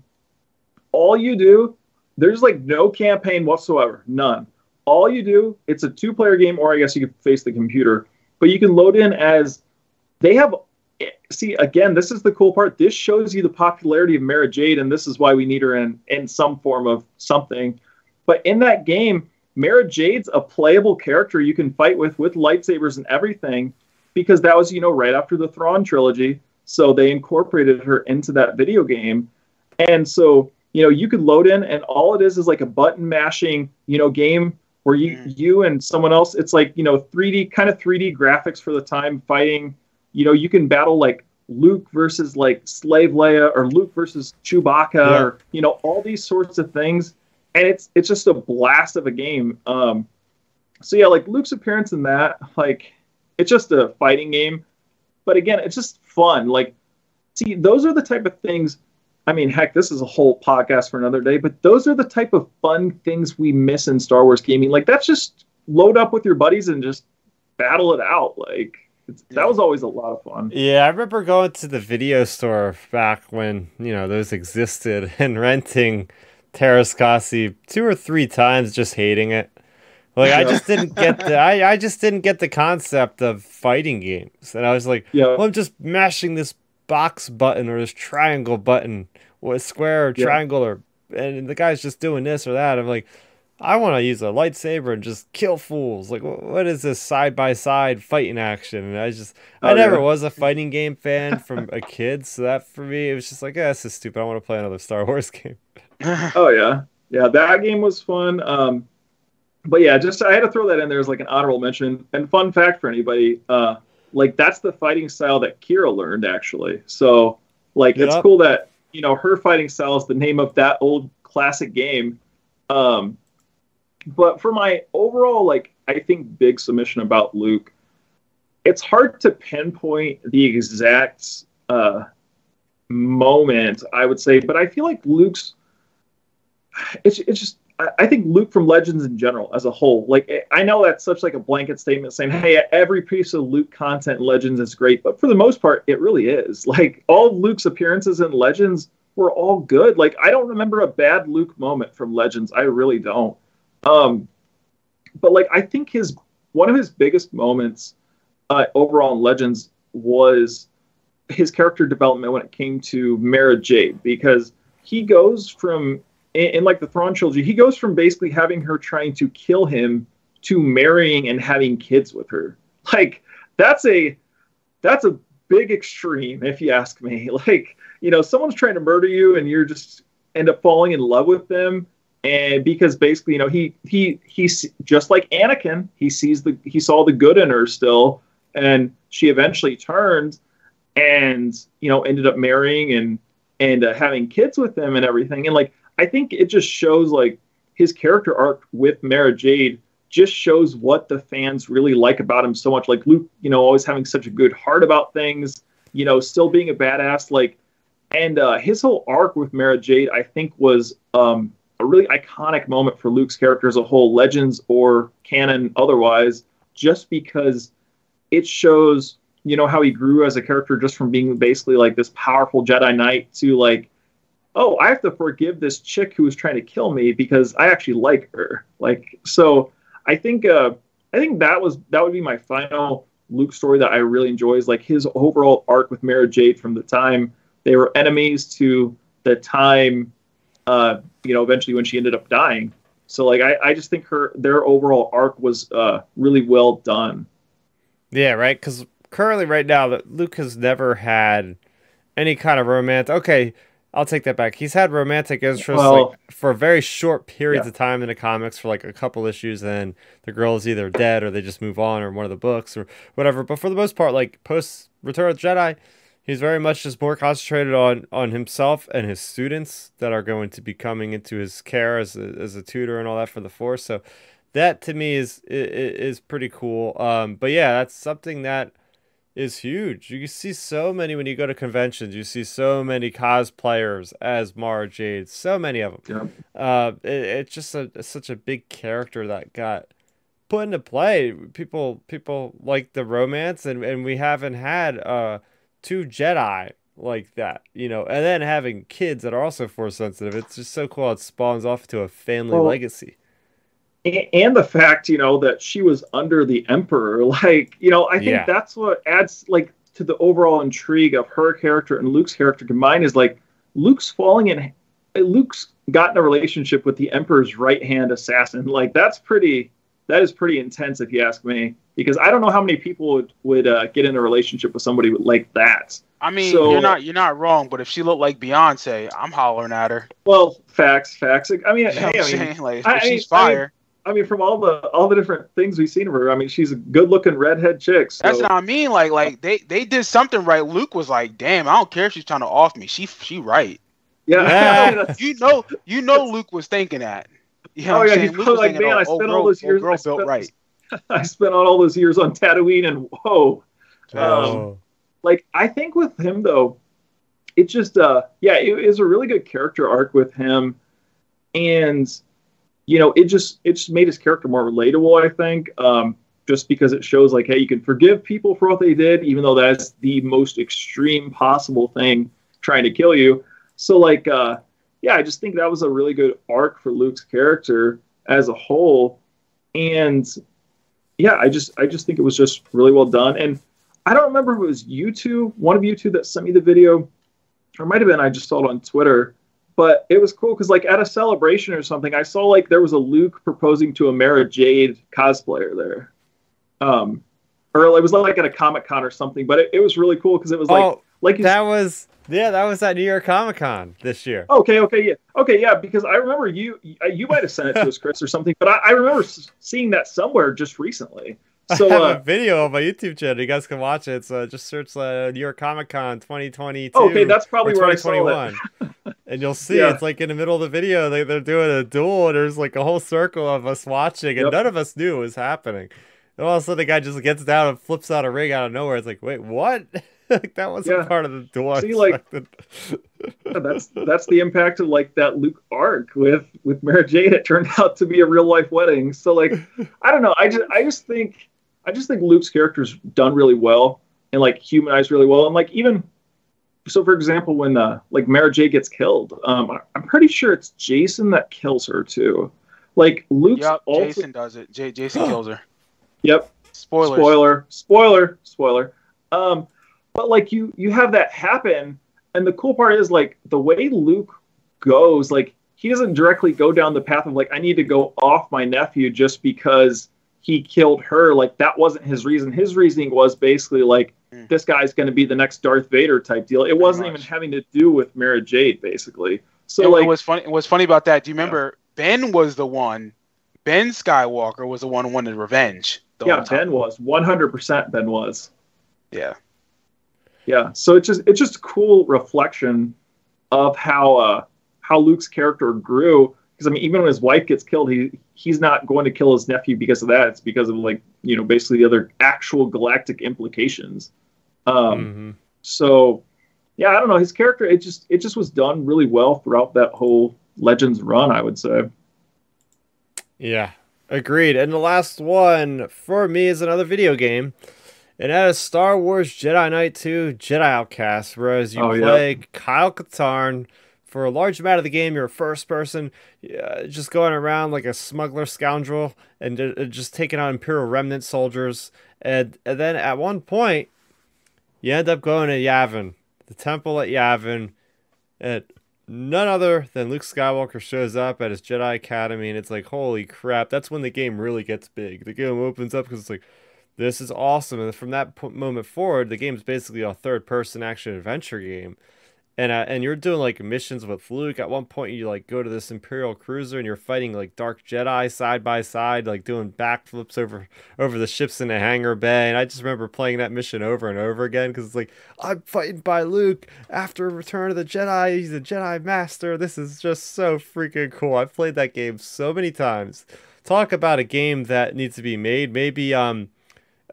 all you do, there's like no campaign whatsoever, none. All you do, it's a two-player game, or I guess you could face the computer, but you can load in as they have see again this is the cool part this shows you the popularity of mara jade and this is why we need her in in some form of something but in that game Mara Jade's a playable character you can fight with with lightsabers and everything because that was, you know, right after the Thrawn trilogy. So they incorporated her into that video game. And so, you know, you could load in and all it is is like a button mashing, you know, game where you mm. you and someone else, it's like, you know, 3D kind of 3D graphics for the time fighting. You know, you can battle like Luke versus like Slave Leia or Luke versus Chewbacca yeah. or you know, all these sorts of things. And it's it's just a blast of a game. Um so yeah, like Luke's appearance in that, like it's just a fighting game. But again, it's just fun. Like, see, those are the type of things. I mean, heck, this is a whole podcast for another day, but those are the type of fun things we miss in Star Wars gaming. Like, that's just load up with your buddies and just battle it out. Like, that was always a lot of fun. Yeah, I remember going to the video store back when, you know, those existed and renting Teräs Käsi two or three times, just hating it. Like I just didn't get the I, I just didn't get the concept of fighting games. And I was like, yeah. well, I'm just mashing this box button or this triangle button or square or yeah. triangle or and the guy's just doing this or that. I'm like, I want to use a lightsaber and just kill fools. Like, what is this side by side fighting action? And I just, oh, I never yeah. was a fighting game fan from a kid. So that for me, it was just like, yeah, this is stupid. I want to play another Star Wars game. oh yeah, yeah, that game was fun. Um, but yeah, just I had to throw that in there as like an honorable mention. And fun fact for anybody, uh, like that's the fighting style that Kira learned actually. So like yep. it's cool that you know her fighting style is the name of that old classic game. Um, but for my overall like I think big submission about Luke, it's hard to pinpoint the exact uh, moment I would say, but I feel like Luke's it's it's just I think Luke from Legends in general, as a whole, like I know that's such like a blanket statement saying, "Hey, every piece of Luke content in Legends is great," but for the most part, it really is. Like all Luke's appearances in Legends were all good. Like I don't remember a bad Luke moment from Legends. I really don't. Um, but like I think his one of his biggest moments uh, overall in Legends was his character development when it came to Mara Jade because he goes from in, in like the Thrawn trilogy, he goes from basically having her trying to kill him to marrying and having kids with her. Like that's a that's a big extreme, if you ask me. Like you know, someone's trying to murder you, and you're just end up falling in love with them, and because basically, you know, he he he's just like Anakin. He sees the he saw the good in her still, and she eventually turned, and you know, ended up marrying and and uh, having kids with him and everything, and like I think it just shows like his character arc with Mara Jade just shows what the fans really like about him so much. Like Luke, you know, always having such a good heart about things, you know, still being a badass. Like, and uh, his whole arc with Mara Jade, I think, was um, a really iconic moment for Luke's character as a whole, legends or canon otherwise, just because it shows, you know, how he grew as a character just from being basically like this powerful Jedi Knight to like oh, I have to forgive this chick who was trying to kill me because I actually like her. Like, so I think uh, I think that was that would be my final Luke story that I really enjoy is like his overall arc with Mara Jade from the time they were enemies to the time, uh, you know, eventually when she ended up dying. So like I, I just think her their overall arc was uh, really well done. Yeah, right. Because currently, right now, that Luke has never had any kind of romance. Okay, I'll take that back. He's had romantic interests well, like for very short periods yeah. of time in the comics for like a couple issues, and the girl is either dead or they just move on or one of the books or whatever. But for the most part, like post Return of the Jedi, he's very much just more concentrated on on himself and his students that are going to be coming into his care as a, as a tutor and all that for the Force. So that to me is is, is pretty cool. Um, but yeah, that's something that is huge. You see so many when you go to conventions. You see so many cosplayers as Mara Jade. So many of them. Yeah. Uh, it, it's just a it's such a big character that got put into play. People people like the romance, and and we haven't had uh two Jedi like that, you know, and then having kids that are also force sensitive. It's just so cool. It spawns off to a family well, legacy and the fact you know that she was under the emperor like you know i think yeah. that's what adds like to the overall intrigue of her character and luke's character combined is like luke's falling in Luke's gotten a relationship with the Emperor's right hand assassin. Like that's pretty. That is pretty intense, if you ask me. Because I don't know how many people would would uh, get in a relationship with somebody like that. I mean, So- you're not you're not wrong, but if she looked like Beyonce, I'm hollering at her. Well, facts, facts. I mean, You know hey, I mean. Like, if I- I she's mean- fire. I mean, from all the all the different things we've seen of her, I mean, she's a good-looking redhead chick. So. That's what I mean. Like, like they they did something right. Luke was like, "Damn, I don't care if she's trying to off me. She she right." yeah. Yeah. I mean, that's- You know, you know, Luke was thinking that. You know Oh, yeah, he's? Luke probably was like, thinking, "Man, oh, I oh, spent girl, all those years- girl I built spent- right. I spent all those years on Tatooine, and whoa, Um, Oh. like I think with him though, it just uh yeah, it is a really good character arc with him, and you know it just it just made his character more relatable. I think um just because it shows like hey you can forgive people for what they did even though that's the most extreme possible thing trying to kill you. So like uh yeah, I just think that was a really good arc for Luke's character as a whole, and yeah, I just I just think it was just really well done and. I don't remember if it was you two, one of you two that sent me the video, or might have been I just saw it on Twitter. But it was cool because like at a celebration or something, I saw like there was a Luke proposing to a Mara Jade cosplayer there. Um or it was like at a Comic Con or something, but it, it was really cool because it was like oh, like that was yeah, that was at New York Comic Con this year. Okay, okay, yeah, okay, yeah. Because I remember you, you might have sent it to us, Chris, or something. But I, I remember seeing that somewhere just recently. So, I have uh, a video on my YouTube channel. You guys can watch it. So just search uh, New York Comic Con 2022. okay, that's probably where I saw. 2021. and you'll see Yeah. it's like in the middle of the video they, they're doing a duel and there's like a whole circle of us watching and Yep. none of us knew it was happening and all of a sudden the guy just gets down and flips out a ring out of nowhere it's like wait what like that wasn't Yeah. part of the duel See, like- that's that's the impact of like that Luke arc with with Mara Jade. It turned out to be a real life wedding. So like, I don't know. I just I just think I just think Luke's character's done really well and like humanized really well. And like even so, for example, when uh like Mara Jade gets killed, um, I'm pretty sure it's Jacen that kills her too. Like Luke's Yep, also Jacen does it. J- Jacen kills her. yep Spoilers. Spoiler, spoiler, spoiler. Um, but like you, you have that happen, and the cool part is like the way Luke goes. Like he doesn't directly go down the path of like I need to go off my nephew just because he killed her. Like that wasn't his reason. His reasoning was basically like Mm. this guy's going to be the next Darth Vader type deal. It wasn't much. even having to do with Mara Jade, basically. So it, like, what's funny? What's funny about that? Do you remember Ben was the one? Ben Skywalker was the one who wanted revenge. Yeah. Ben was 100%. Ben was. Yeah. yeah so it's just it's just a cool reflection of how uh how luke's character grew because i mean even when his wife gets killed he he's not going to kill his nephew because of that it's because of like you know basically the other actual galactic implications um Mhm. so yeah i don't know his character it just it just was done really well throughout that whole legends run i would say yeah agreed and the last one for me is another video game and that is Star Wars Jedi Knight 2 Jedi Outcast, whereas you Oh, yeah. play Kyle Katarn. For a large amount of the game, you're a first person, uh, just going around like a smuggler scoundrel and uh, just taking on Imperial remnant soldiers. And, and then at one point, you end up going to Yavin, the temple at Yavin, and none other than Luke Skywalker shows up at his Jedi Academy, and it's like, holy crap, that's when the game really gets big. The game opens up because it's like, this is awesome. And from that moment forward, the game's basically a third person action adventure game. And uh, and you're doing like missions with Luke. At one point, you like go to this Imperial cruiser and you're fighting like Dark Jedi side by side, like doing backflips over over the ships in the hangar bay. And I just remember playing that mission over and over again because it's like I'm fighting by Luke after Return of the Jedi. He's a Jedi Master. This is just so freaking cool. I've played that game so many times. Talk about a game that needs to be made. Maybe um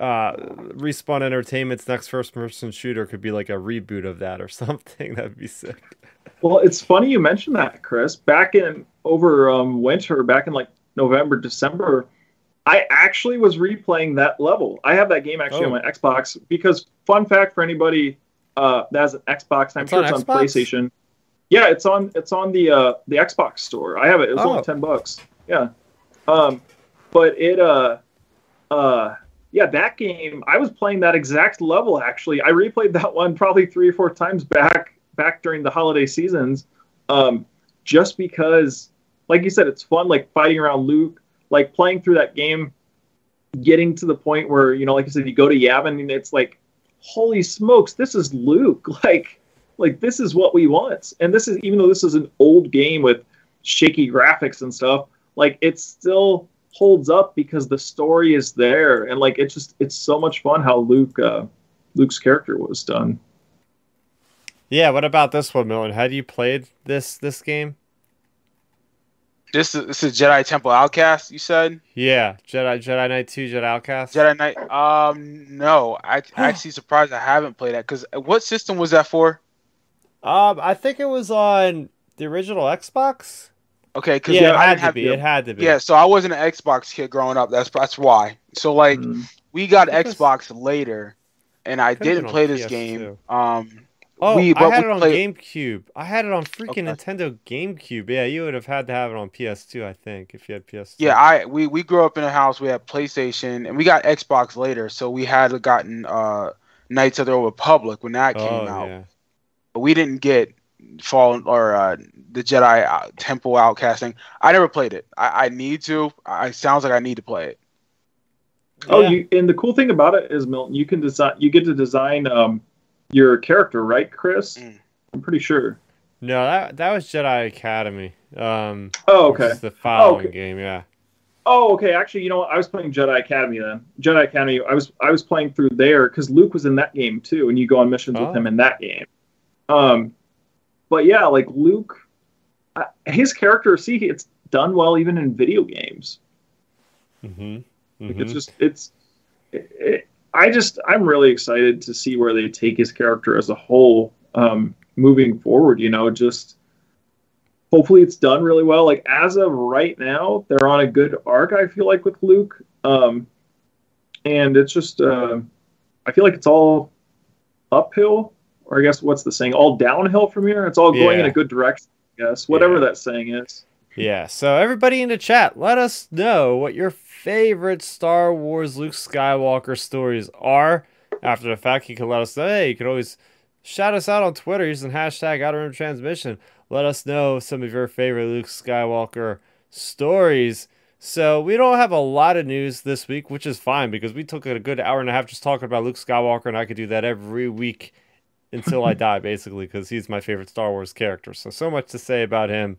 uh respawn entertainment's next first person shooter could be like a reboot of that or something that'd be sick Well, it's funny you mentioned that, Chris. Back in over um, winter, back in like November, December, I actually was replaying that level. I have that game actually Oh. on my Xbox because, fun fact for anybody uh, that has an Xbox, I'm It's sure on it's on Xbox? PlayStation. Yeah, it's on it's on the uh, the Xbox store. I have it. It was Oh. only ten bucks. Yeah, um, but it uh uh yeah that game I was playing that exact level actually. I replayed that one probably three or four times back back during the holiday seasons. Um, just because, like you said, it's fun, like fighting around Luke, like playing through that game, getting to the point where you know, like you said, you go to Yavin and it's like, holy smokes, this is Luke, like, like this is what we want, and this is even though this is an old game with shaky graphics and stuff, like it's still holds up because the story is there, and like it's just it's so much fun how Luke, uh, Luke's character was done. Yeah, what about this one, Milton? Had you played this this game? This is this is Jedi Temple Outcast. You said Yeah, Jedi Jedi Knight Two, Jedi Outcast. Jedi Knight. Um, no, I actually surprised I haven't played that because what system was that for? Um, I think it was on the original Xbox. Okay, because Yeah, yeah, it I had didn't to have be. It had to be. Yeah, so I wasn't an Xbox kid growing up. That's that's why. So like Mm. we got I think it Xbox later, and I didn't play this PS2. game. Um, Oh, we, I had we it on played- GameCube. I had it on freaking Okay. Nintendo GameCube. Yeah, you would have had to have it on PS2, I think, if you had PS2. Yeah, I we we grew up in a house. We had PlayStation, and we got Xbox later. So we had gotten uh Knights of the Old Republic when that oh, came out. yeah. But we didn't get Fallen or uh, the Jedi uh, Temple Outcasting. I never played it. I, I need to. I it sounds like I need to play it. Oh, Yeah. you and the cool thing about it is Milton, you can design, you get to design um, your character, right, Chris? Mm. I'm pretty sure. No, that that was Jedi Academy. Um, Oh, which okay. the following okay. game, yeah. Oh, okay. Actually, you know what? I was playing Jedi Academy then. Jedi Academy. I was I was playing through there because Luke was in that game too, and you go on missions Oh. with him in that game. Um, but yeah, like Luke, uh, his character. See, it's done well even in video games. Mm-hmm. Like, It's just it's. It, it, I just I'm really excited to see where they take his character as a whole um, moving forward. You know, just hopefully it's done really well. Like as of right now, they're on a good arc. I feel like with Luke, um, and it's just uh, I feel like it's all uphill, or I guess what's the saying? All downhill from here. It's all going in a good direction. I guess whatever Yeah. that saying is. Yeah, so everybody in the chat, let us know what your favorite Star Wars Luke Skywalker stories are. After the fact, you can let us know. Hey, you can always shout us out on Twitter using hashtag Outer Rim Transmission. Let us know some of your favorite Luke Skywalker stories. So we don't have a lot of news this week, which is fine because we took a good hour and a half just talking about Luke Skywalker, and I could do that every week until I die, basically, because he's my favorite Star Wars character. So so much to say about him.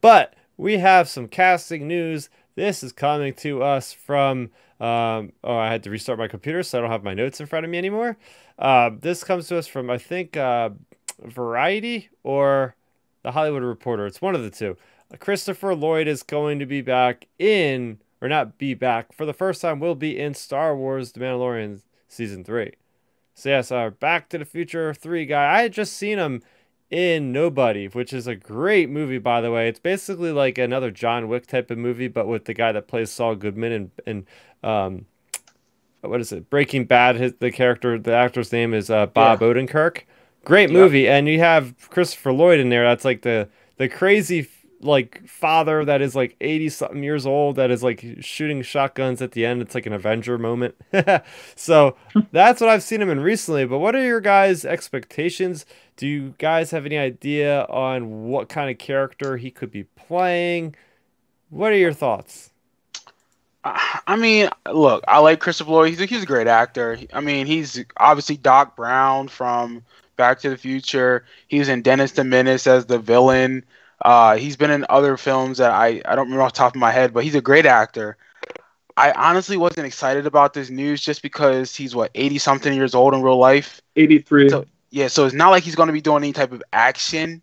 But we have some casting news. This is coming to us from. Um, oh, I had to restart my computer, so I don't have my notes in front of me anymore. Uh, this comes to us from, I think, uh, Variety or The Hollywood Reporter. It's one of the two. Christopher Lloyd is going to be back in, or not be back, for the first time, will be in Star Wars The Mandalorian Season 3. So, yes, our Back to the Future 3 guy. I had just seen him in Nobody, which is a great movie, by the way. It's basically like another John Wick type of movie, but with the guy that plays Saul Goodman and and um, what is it? Breaking Bad. His the character, the actor's name is uh, Bob Odenkirk. Great movie, and you have Christopher Lloyd in there. That's like the the crazy like father that is like 80 something years old that is like shooting shotguns at the end it's like an avenger moment so that's what i've seen him in recently but what are your guys expectations do you guys have any idea on what kind of character he could be playing what are your thoughts I I mean, look, I like Christopher Lloyd. He's a, he's a great actor. I mean, he's obviously Doc Brown from Back to the Future. He's in Dennis the Menace as the villain. Uh, he's been in other films that I, I don't remember off the top of my head, but he's a great actor. I honestly wasn't excited about this news just because he's what 80 something years old in real life. 83. So- Yeah, so it's not like he's going to be doing any type of action.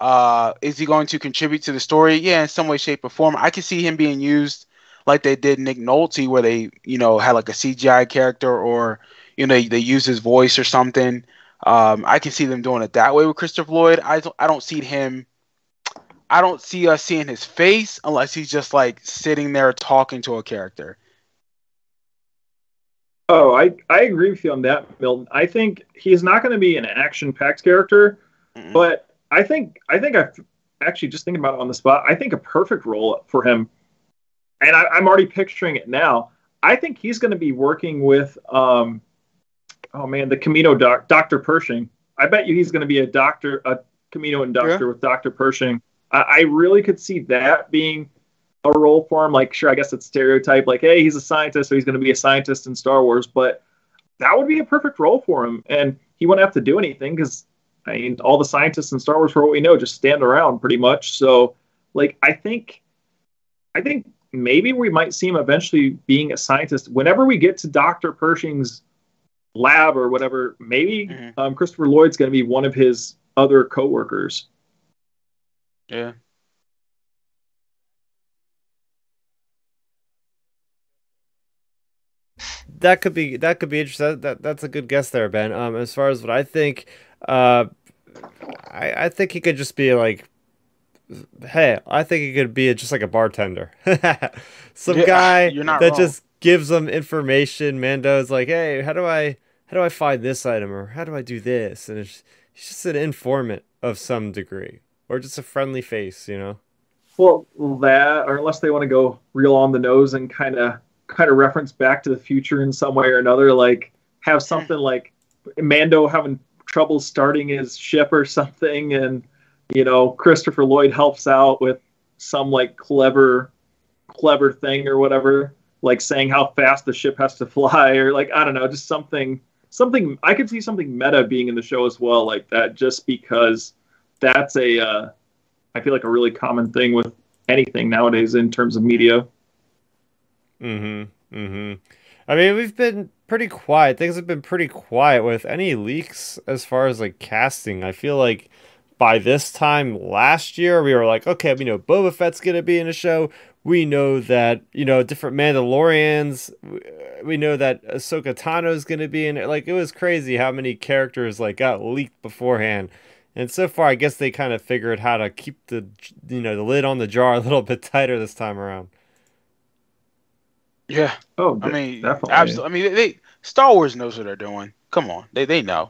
Uh, is he going to contribute to the story? Yeah, in some way, shape, or form. I can see him being used like they did Nick Nolte, where they, you know, had like a CGI character or, you know, they, they use his voice or something. Um, I can see them doing it that way with Christopher Lloyd. I don't, I don't see him. I don't see us seeing his face unless he's just like sitting there talking to a character. Oh, I, I agree with you on that, Milton. I think he's not going to be an action-packed character, Mhm. but I think I think I actually just thinking about it on the spot. I think a perfect role for him, and I, I'm already picturing it now. I think he's going to be working with, um, oh man, the Kamino doc, Doctor Pershing. I bet you he's going to be a doctor, a Kaminoan doctor with Doctor Pershing. I, I really could see that being a role for him. Like, sure, I guess it's stereotype. Like, hey, he's a scientist, so he's going to be a scientist in Star Wars. But that would be a perfect role for him, and he wouldn't have to do anything because I mean, all the scientists in Star Wars, for what we know, just stand around pretty much. So, like, I think, I think maybe we might see him eventually being a scientist. Whenever we get to Doctor Pershing's lab or whatever, maybe mm-hmm. um, Christopher Lloyd's going to be one of his other coworkers. Yeah. That could be that could be interesting. That, that that's a good guess there, Ben. Um, as far as what I think, uh, I I think he could just be like hey, I think he could be just like a bartender. Some yeah, guy that wrong. just gives them information. Mando's like, hey, how do I how do I find this item or how do I do this? And he's just an informant of some degree or just a friendly face, you know. Well, that or unless they want to go real on the nose and kind of kind of reference back to the future in some way or another, like have something like Mando having trouble starting his ship or something and you know, Christopher Lloyd helps out with some like clever, clever thing or whatever, like saying how fast the ship has to fly, or like I don't know, just something, something. I could see something meta being in the show as well, like that, just because that's a, uh, I feel like a really common thing with anything nowadays in terms of media. Mm-hmm. Mm-hmm. I mean, we've been pretty quiet. Things have been pretty quiet with any leaks as far as like casting. I feel like by this time last year, we were like, okay, we know Boba Fett's gonna be in a show. We know that you know different Mandalorians. We know that Ahsoka Tano is gonna be in it. Like it was crazy how many characters like got leaked beforehand. And so far, I guess they kind of figured how to keep the you know the lid on the jar a little bit tighter this time around. Yeah. Oh, I mean, definitely. Absolutely. I mean, they Star Wars knows what they're doing. Come on, they they know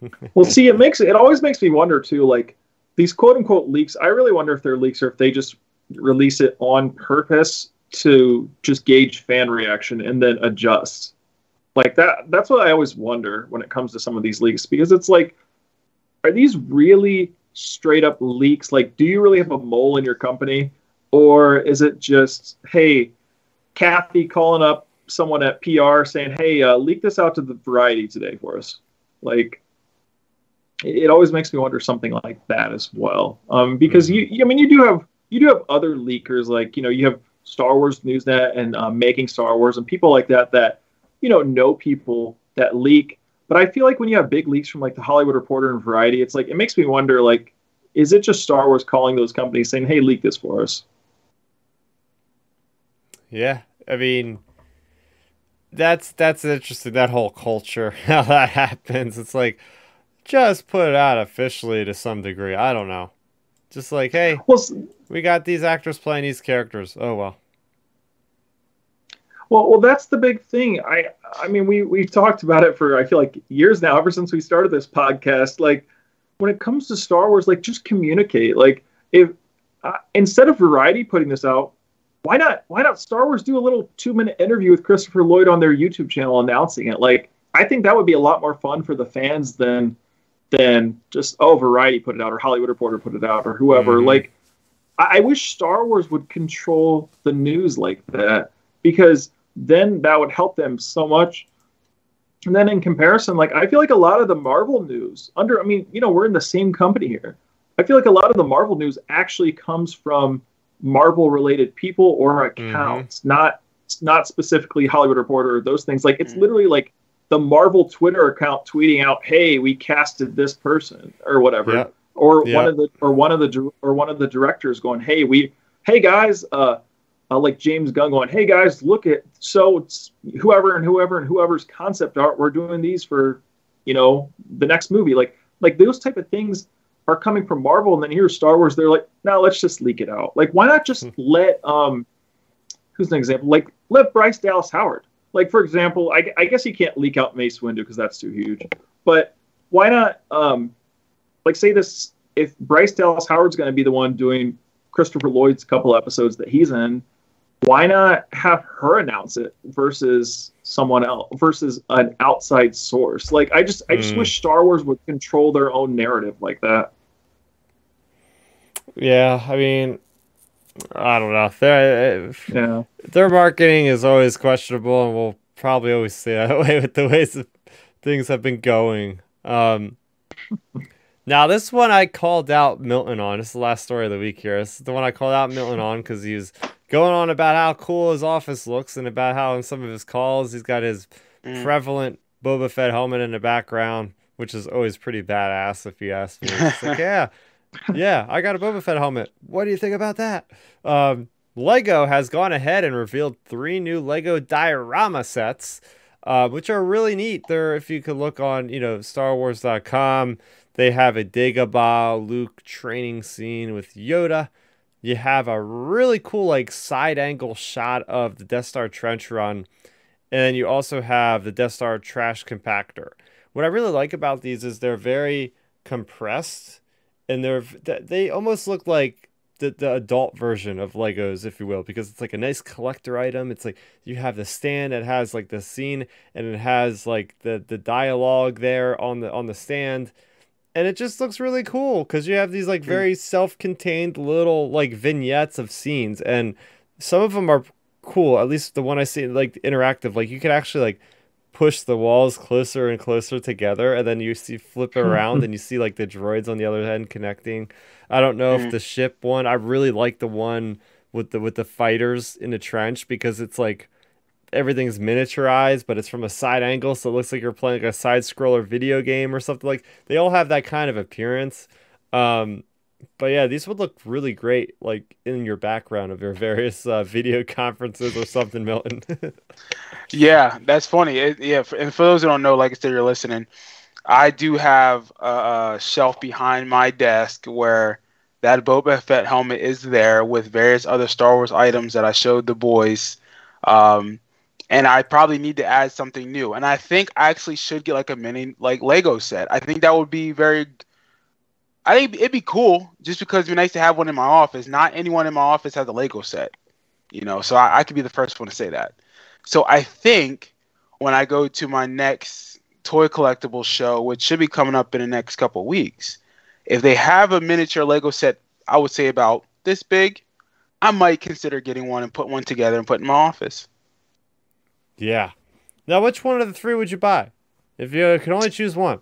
well, see, it makes it always makes me wonder too. Like these quote unquote leaks, I really wonder if they're leaks or if they just release it on purpose to just gauge fan reaction and then adjust. Like that. That's what I always wonder when it comes to some of these leaks because it's like, are these really straight up leaks? Like, do you really have a mole in your company, or is it just hey, Kathy calling up someone at PR saying, "Hey, uh, leak this out to the Variety today for us." Like, it always makes me wonder something like that as well. Um, because mm-hmm. you, I mean, you do have you do have other leakers like you know you have Star Wars Newsnet and um, Making Star Wars and people like that that you know know people that leak. But I feel like when you have big leaks from like the Hollywood Reporter and Variety, it's like it makes me wonder like, is it just Star Wars calling those companies saying, "Hey, leak this for us"? Yeah, I mean, that's that's interesting. That whole culture, how that happens. It's like just put it out officially to some degree. I don't know. Just like, hey, well, we got these actors playing these characters. Oh well. Well, well, that's the big thing. I, I mean, we we've talked about it for I feel like years now, ever since we started this podcast. Like, when it comes to Star Wars, like just communicate. Like, if uh, instead of Variety putting this out, why not? Why not Star Wars do a little two minute interview with Christopher Lloyd on their YouTube channel announcing it? Like, I think that would be a lot more fun for the fans than than just oh Variety put it out or Hollywood Reporter put it out or whoever. Mm-hmm. Like I-, I wish Star Wars would control the news like that because then that would help them so much. And then in comparison, like I feel like a lot of the Marvel news under I mean, you know, we're in the same company here. I feel like a lot of the Marvel news actually comes from Marvel related people or accounts, mm-hmm. not not specifically Hollywood Reporter or those things. Like it's mm-hmm. literally like the Marvel Twitter account tweeting out, "Hey, we casted this person" or whatever, yeah. or yeah. one of the or one of the or one of the directors going, "Hey, we, hey guys, uh, uh, like James Gunn going, "Hey guys, look at so it's whoever and whoever and whoever's concept art. We're doing these for, you know, the next movie." Like like those type of things are coming from Marvel, and then here's Star Wars. They're like, "Now let's just leak it out." Like, why not just hmm. let um, who's an example? Like let Bryce Dallas Howard like for example, I, I guess you can't leak out Mace Windu because that's too huge. But why not? Um, like say this if Bryce Dallas Howard's going to be the one doing Christopher Lloyd's couple episodes that he's in, why not have her announce it versus someone else versus an outside source? Like I just I just mm. wish Star Wars would control their own narrative like that. Yeah, I mean, I don't know. Their Yeah. their marketing is always questionable, and we'll probably always stay that way with the ways that things have been going. Um, now, this one I called out Milton on. This is the last story of the week here. This is the one I called out Milton on because he was going on about how cool his office looks and about how in some of his calls he's got his Mm. prevalent Boba Fett helmet in the background, which is always pretty badass if you ask me. It's like, yeah, yeah, I got a Boba Fett helmet. What do you think about that? Um, Lego has gone ahead and revealed three new Lego diorama sets, uh, which are really neat. They're, if you could look on, you know, StarWars.com, they have a Dagobah Luke training scene with Yoda. You have a really cool, like, side angle shot of the Death Star trench run. And then you also have the Death Star trash compactor. What I really like about these is they're very compressed and they're they almost look like the, the adult version of Legos, if you will, because it's like a nice collector item. It's like you have the stand that has like the scene and it has like the the dialogue there on the on the stand. And it just looks really cool because you have these like very self-contained little like vignettes of scenes and some of them are cool. At least the one I see like interactive, like you can actually like push the walls closer and closer together and then you see flip it around and you see like the droids on the other end connecting i don't know if Mhm. the ship one i really like the one with the with the fighters in the trench because it's like everything's miniaturized but it's from a side angle so it looks like you're playing like a side scroller video game or something like they all have that kind of appearance um but yeah these would look really great like in your background of your various uh, video conferences or something milton Yeah, that's funny. It, yeah, for, and for those who don't know, like I said, you're listening. I do have a, a shelf behind my desk where that Boba Fett helmet is there with various other Star Wars items that I showed the boys. Um, and I probably need to add something new. And I think I actually should get like a mini like Lego set. I think that would be very. I think it'd be cool just because it'd be nice to have one in my office. Not anyone in my office has a Lego set, you know. So I, I could be the first one to say that. So I think when I go to my next toy collectible show, which should be coming up in the next couple weeks, if they have a miniature Lego set, I would say about this big, I might consider getting one and put one together and put in my office. Yeah. Now, which one of the three would you buy? If you could only choose one,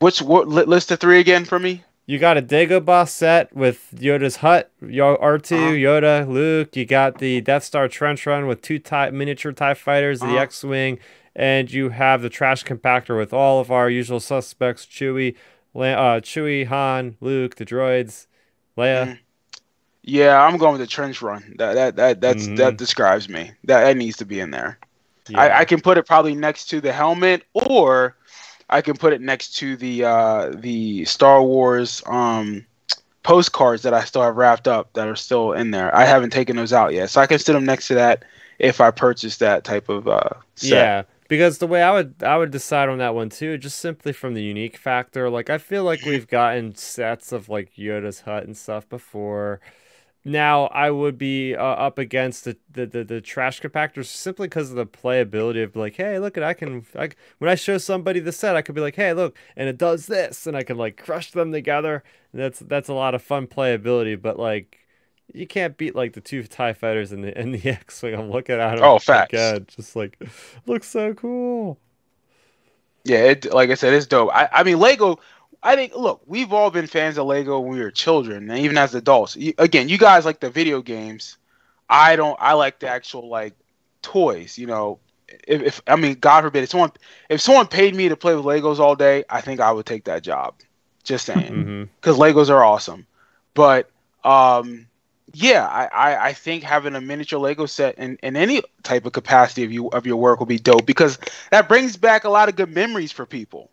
Which what list of three again for me? you got a Dagobah set with Yoda's hut, Yo- R2, Uh-huh. Yoda, Luke. You got the Death Star trench run with two tie- miniature TIE fighters, the Uh-huh. X Wing, and you have the trash compactor with all of our usual suspects Chewie, La- uh, Chewie, Han, Luke, the droids, Leia. Mhm. Yeah, I'm going with the trench run. That that that that's Mhm. that describes me. That that needs to be in there. Yeah. I, I can put it probably next to the helmet, or I can put it next to the uh, the Star Wars um, postcards that I still have wrapped up that are still in there. I haven't taken those out yet, so I can sit them next to that if I purchase that type of uh, set. Yeah, because the way I would I would decide on that one too, just simply from the unique factor. Like I feel like we've gotten sets of like Yoda's hut and stuff before. Now I would be uh, up against the, the, the, the trash compactors simply because of the playability of like, hey, look at I can I, when I show somebody the set, I could be like, hey, look, and it does this, and I can like crush them together. And that's that's a lot of fun playability, but like. You can't beat like the two Tie Fighters and the and the X Wing. I'm looking at them. Oh, facts. again, just like looks so cool. Yeah, it like I said, it's dope. I, I mean, Lego. I think look, we've all been fans of Lego when we were children, and even as adults. You, again, you guys like the video games. I don't. I like the actual like toys. You know, if, if I mean, God forbid, if someone if someone paid me to play with Legos all day, I think I would take that job. Just saying, Mm-hmm. because Legos are awesome. But um, yeah, I, I, I think having a miniature Lego set in, in any type of capacity of you of your work will be dope because that brings back a lot of good memories for people.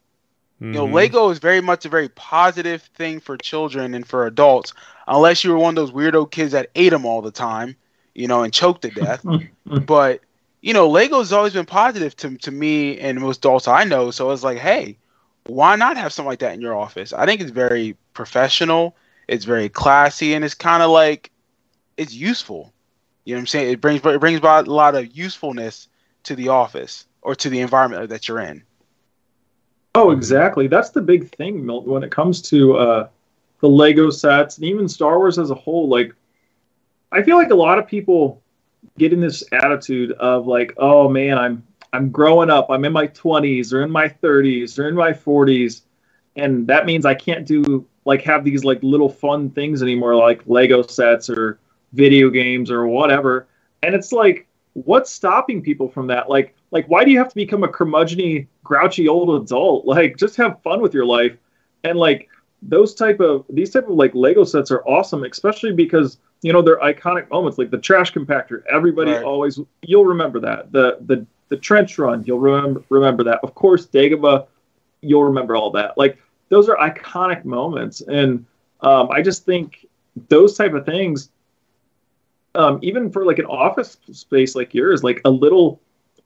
You know, Mm-hmm. Lego is very much a very positive thing for children and for adults, unless you were one of those weirdo kids that ate them all the time, you know, and choked to death. but you know, Lego's always been positive to to me and most adults I know. So it's like, hey, why not have something like that in your office? I think it's very professional. It's very classy, and it's kind of like it's useful. You know what I'm saying? It brings it brings about a lot of usefulness to the office or to the environment that you're in. Oh, exactly. That's the big thing, Milton, when it comes to uh, the Lego sets, and even Star Wars as a whole. Like, I feel like a lot of people get in this attitude of like, oh man, I'm I'm growing up. I'm in my 20s or in my 30s or in my 40s, and that means I can't do like have these like little fun things anymore, like Lego sets or video games or whatever. And it's like, what's stopping people from that? Like, like why do you have to become a curmudgeony, grouchy old adult? Like, just have fun with your life. And like those type of these type of like Lego sets are awesome, especially because you know they're iconic moments, like the trash compactor. Everybody right. always you'll remember that. The the the trench run, you'll remember remember that. Of course, Dagobah, you'll remember all that. Like those are iconic moments, and um, I just think those type of things, um, even for like an office space like yours, like a little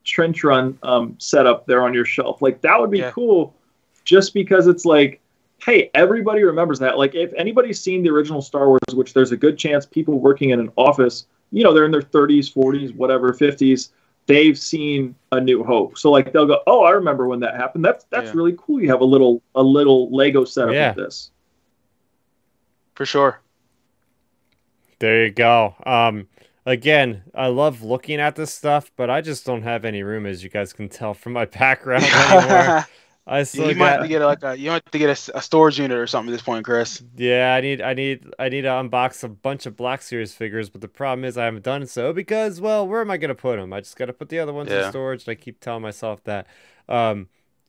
trench run um, setup there on your shelf, like that would be yeah. cool, just because it's like hey, everybody remembers that. Like, if anybody's seen the original Star Wars, which there's a good chance people working in an office, you know, they're in their 30s, 40s, whatever, 50s, they've seen A New Hope. So like they'll go, "Oh, I remember when that happened. That's that's yeah. really cool. You have a little a little Lego setup yeah. with this." For sure. There you go. Um again, I love looking at this stuff, but I just don't have any room as you guys can tell from my background anymore. I still you got... might have to get like a you might have to get a, a, storage unit or something at this point, Chris. Yeah, I need I need I need to unbox a bunch of Black Series figures, but the problem is I haven't done so because well, where am I gonna put them? I just got to put the other ones yeah. in storage, and I keep telling myself that. Um,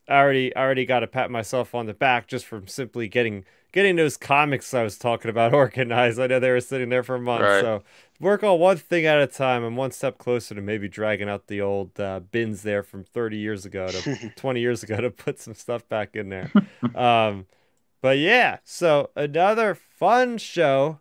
I already I already got to pat myself on the back just from simply getting getting those comics I was talking about organized. I know they were sitting there for months, right. so work on one thing at a time. I'm one step closer to maybe dragging out the old uh, bins there from 30 years ago to 20 years ago to put some stuff back in there. um, but yeah, so another fun show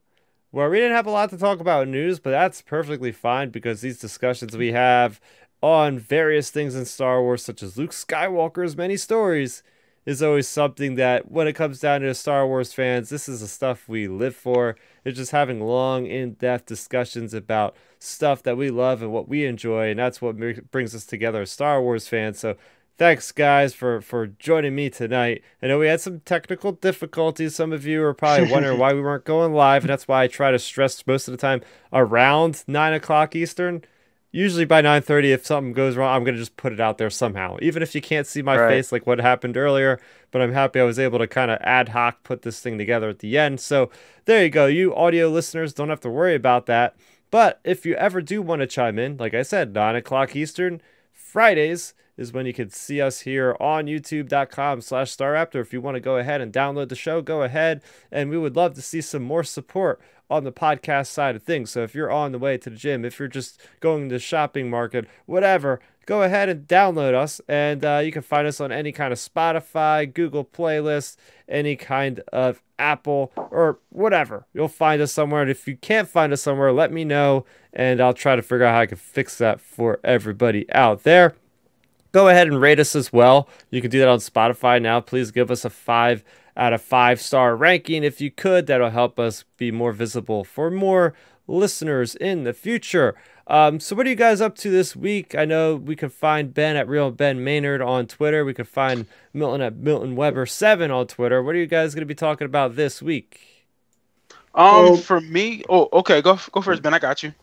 where we didn't have a lot to talk about news, but that's perfectly fine because these discussions we have on various things in Star Wars, such as Luke Skywalker's many stories, is always something that when it comes down to Star Wars fans, this is the stuff we live for. It's just having long, in depth discussions about stuff that we love and what we enjoy. And that's what brings us together as Star Wars fans. So thanks, guys, for, for joining me tonight. I know we had some technical difficulties. Some of you are probably wondering why we weren't going live. And that's why I try to stress most of the time around 9 o'clock Eastern usually by 9.30 if something goes wrong i'm going to just put it out there somehow. Even if you can't see my right. face like what happened earlier but i'm happy i was able to kind of ad hoc put this thing together at the end. So there you go. You audio listeners don't have to worry about that. But if you ever do want to chime in like i said 9 o'clock eastern fridays is when you can see us here on youtube.com slash starrapter if you want to go ahead and download the show go ahead and we would love to see some more support on the podcast side of things. So if you're on the way to the gym, if you're just going to the shopping market, whatever, go ahead and download us. And uh, you can find us on any kind of Spotify, Google playlist, any kind of Apple or whatever. You'll find us somewhere. And if you can't find us somewhere, let me know and I'll try to figure out how I can fix that for everybody out there. Go ahead and rate us as well. You can do that on Spotify now. Please give us a five out of five star ranking if you could. That'll help us be more visible for more listeners in the future. Um, so, what are you guys up to this week? I know we can find Ben at Real Ben Maynard on Twitter. We can find Milton at Milton Webber seven on Twitter. What are you guys going to be talking about this week? Um, for me, oh, okay, go go first, Ben. I got you.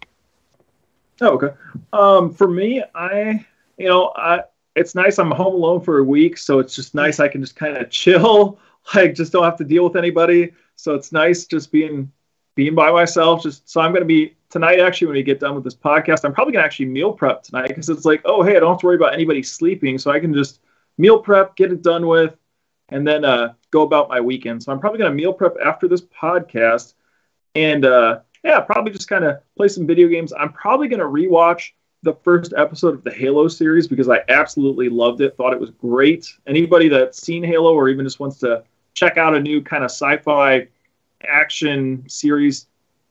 Oh, okay. Um, for me, I, you know, I it's nice. I'm home alone for a week, so it's just nice. I can just kind of chill like just don't have to deal with anybody. So it's nice just being being by myself. Just so I'm going to be tonight. Actually, when we get done with this podcast, I'm probably going to actually meal prep tonight because it's like, oh hey, I don't have to worry about anybody sleeping, so I can just meal prep, get it done with, and then uh, go about my weekend. So I'm probably going to meal prep after this podcast, and uh, yeah, probably just kind of play some video games. I'm probably going to rewatch the first episode of the Halo series because I absolutely loved it. Thought it was great. Anybody that's seen Halo or even just wants to check out a new kind of sci-fi action series,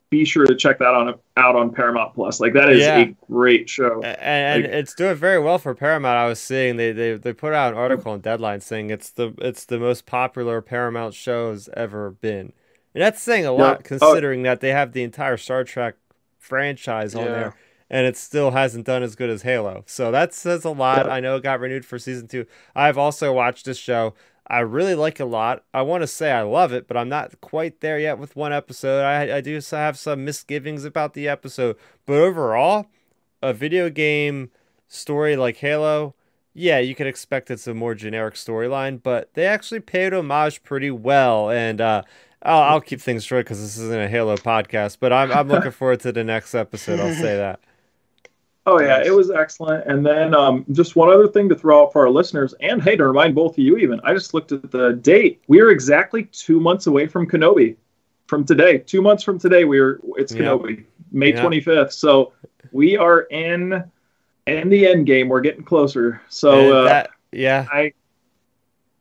be sure to check that on out on Paramount Plus. Like that is yeah. a great show, and, and like, it's doing very well for Paramount. I was seeing they, they they put out an article on Deadline saying it's the it's the most popular Paramount shows ever been, and that's saying a lot yeah. considering that they have the entire Star Trek franchise on yeah. there and it still hasn't done as good as Halo. So that says a lot. I know it got renewed for season two. I've also watched this show. I really like a lot. I want to say I love it, but I'm not quite there yet with one episode. I, I do have some misgivings about the episode, but overall, a video game story like Halo, yeah, you could expect it's a more generic storyline, but they actually paid homage pretty well. And uh, I'll, I'll keep things short because this isn't a Halo podcast, but I'm, I'm looking forward to the next episode. I'll say that. Oh yeah, it was excellent. And then um, just one other thing to throw out for our listeners, and hey, to remind both of you, even I just looked at the date. We are exactly two months away from Kenobi. From today, two months from today, we are. It's Yep. Kenobi, May Yep. twenty fifth. So we are in in the end game. We're getting closer. So uh, that, yeah, I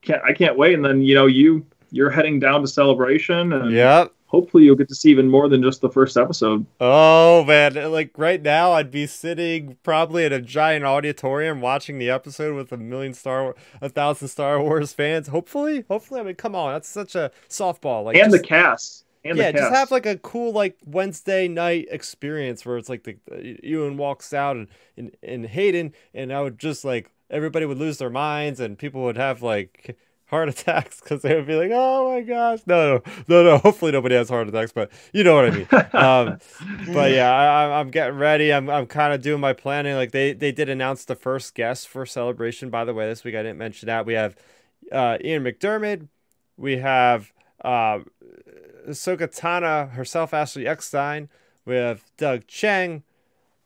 can't I can't wait. And then you know you you're heading down to celebration, and yep. Hopefully you'll get to see even more than just the first episode. Oh man, like right now I'd be sitting probably in a giant auditorium watching the episode with a million Star a thousand Star Wars fans. Hopefully, hopefully I mean come on, that's such a softball. Like and just, the cast. And yeah, the cast. just have like a cool like Wednesday night experience where it's like the Ewan walks out and, and and Hayden and I would just like everybody would lose their minds and people would have like heart attacks because they would be like, oh my gosh, no, no, no, no. Hopefully nobody has heart attacks, but you know what I mean. Um, but yeah, I, I'm- I'm getting ready. I'm, I'm kind of doing my planning. Like they, they did announce the first guest for celebration. By the way, this week I didn't mention that. We have uh, Ian McDiarmid. We have uh, Ahsoka Tano herself, Ashley Eckstein. We have Doug Chiang.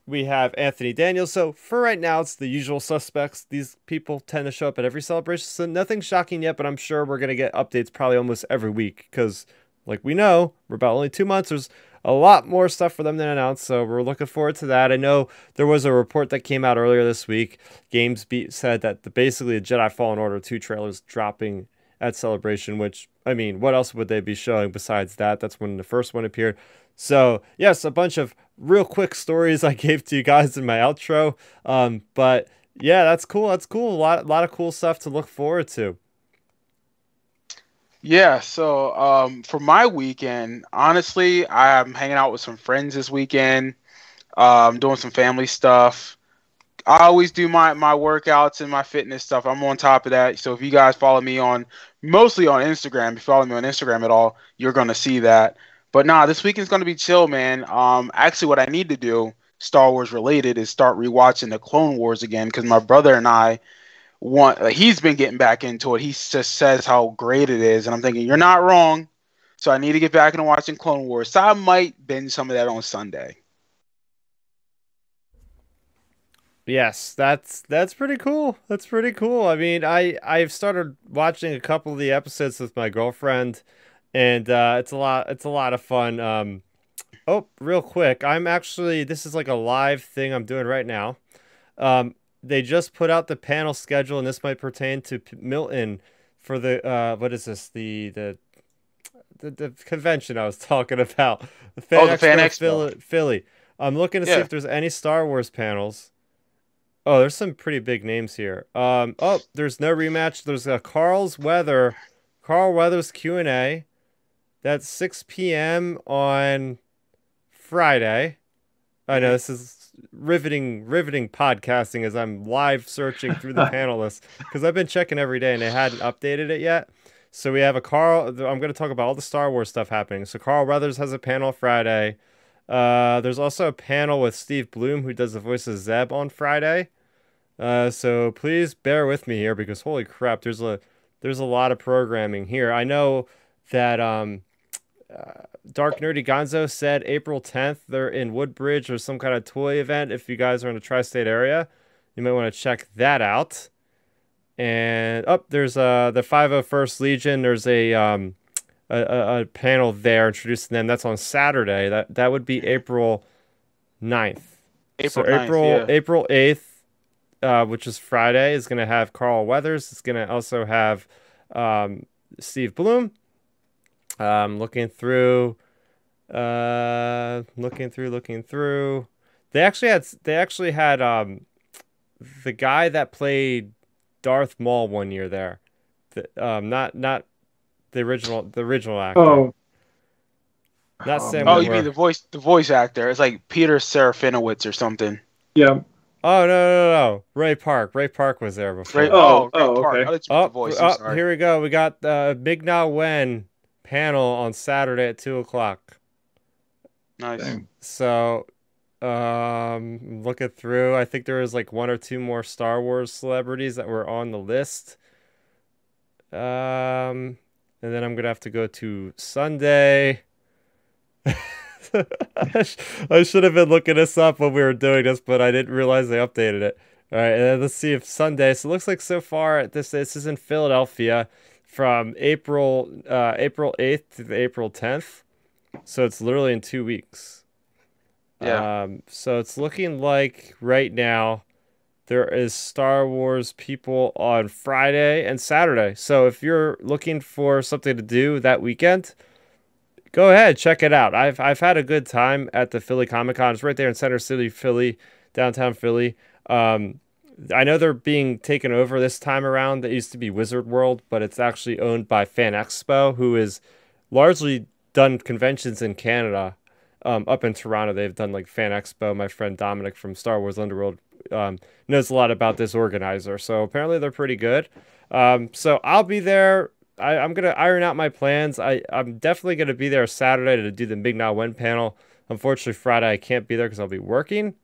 We have Anthony Daniels. So for right now, it's the usual suspects. These people tend to show up at every celebration. So nothing shocking yet, but I'm sure we're gonna get updates probably almost every week because, like we know, we're about only two months. There's a lot more stuff for them to announce, so we're looking forward to that. I know there was a report that came out earlier this week. GamesBeat said that the, basically the Jedi Fallen Order 2 trailers dropping at Celebration, which, I mean, what else would they be showing besides that? That's when the first one appeared. So, yes, a bunch of real quick stories I gave to you guys in my outro. Um, but yeah, that's cool. That's cool. A lot, lot of cool stuff to look forward to. Yeah, so um, for my weekend, honestly, I'm hanging out with some friends this weekend, um, doing some family stuff. I always do my my workouts and my fitness stuff. I'm on top of that. So if you guys follow me on mostly on Instagram, if you follow me on Instagram at all, you're gonna see that. But nah, this weekend's gonna be chill, man. Um, actually, what I need to do, Star Wars related, is start rewatching the Clone Wars again because my brother and I want. Like, he's been getting back into it. He just says how great it is, and I'm thinking you're not wrong. So I need to get back into watching Clone Wars. So I might binge some of that on Sunday. Yes, that's that's pretty cool. That's pretty cool. I mean, I I've started watching a couple of the episodes with my girlfriend, and uh, it's a lot. It's a lot of fun. Um, oh, real quick, I'm actually this is like a live thing I'm doing right now. Um, they just put out the panel schedule, and this might pertain to P- Milton for the uh, what is this the the the, the convention I was talking about. The Fan Oh, the Fan Expo. Philly, Philly. I'm looking to see if there's any Star Wars panels. Oh, there's some pretty big names here. Um, oh, there's no rematch. There's a Carl's Weather, Carl Weathers Q and A. That's 6 p.m. on Friday. I know this is riveting, riveting podcasting as I'm live searching through the panelists because I've been checking every day and they hadn't updated it yet. So we have a Carl. I'm going to talk about all the Star Wars stuff happening. So Carl Weathers has a panel Friday. Uh, there's also a panel with Steve Blum who does the voice of Zeb on Friday. Uh, so please bear with me here because holy crap, there's a there's a lot of programming here. I know that um, uh, Dark Nerdy Gonzo said April 10th they're in Woodbridge or some kind of toy event. If you guys are in the tri-state area, you might want to check that out. And up there's uh the 501st Legion. There's a um a, a, a panel there introducing them. That's on Saturday. That that would be April 9th. April so 9th, April yeah. April 8th, uh, which is Friday, is going to have Carl Weathers. It's going to also have um, Steve Blum. Um, looking through, uh, looking through, looking through. They actually had they actually had um, the guy that played Darth Maul one year there. The, um, not not the original the original actor. Oh, Not Oh, Sam Oh, man. you mean the voice, the voice actor? It's like Peter Serafinowicz or something. yeah. Oh no no no! Ray Park. Ray Park was there before. Ray, Oh, oh, Ray oh, Park. okay. I thought you meant Oh, voice. Oh, sorry. here we go. We got the Ming-Na Wen panel on Saturday at two o'clock. Nice. Dang. So, um, looking through, I think there was like one or two more Star Wars celebrities that were on the list. Um, and then I'm gonna have to go to Sunday. I should have been looking this up when we were doing this, but I didn't realize they updated it. All right, and then let's see if Sunday. So it looks like so far this this is in Philadelphia from April uh, April 8th to the April 10th. So it's literally in two weeks. Yeah. Um, so it's looking like right now there is Star Wars people on Friday and Saturday. So if you're looking for something to do that weekend, go ahead, check it out. I've I've had a good time at the Philly Comic Con. It's right there in Center City, Philly, downtown Philly. Um, I know they're being taken over this time around. That used to be Wizard World, but it's actually owned by Fan Expo, who is largely done conventions in Canada. Um, up in Toronto, they've done like Fan Expo. My friend Dominic from Star Wars Underworld um, knows a lot about this organizer. So apparently they're pretty good. Um, so I'll be there. I, I'm gonna iron out my plans. I, I'm definitely gonna be there Saturday to do the Ming-Na Wen panel. Unfortunately, Friday I can't be there because I'll be working.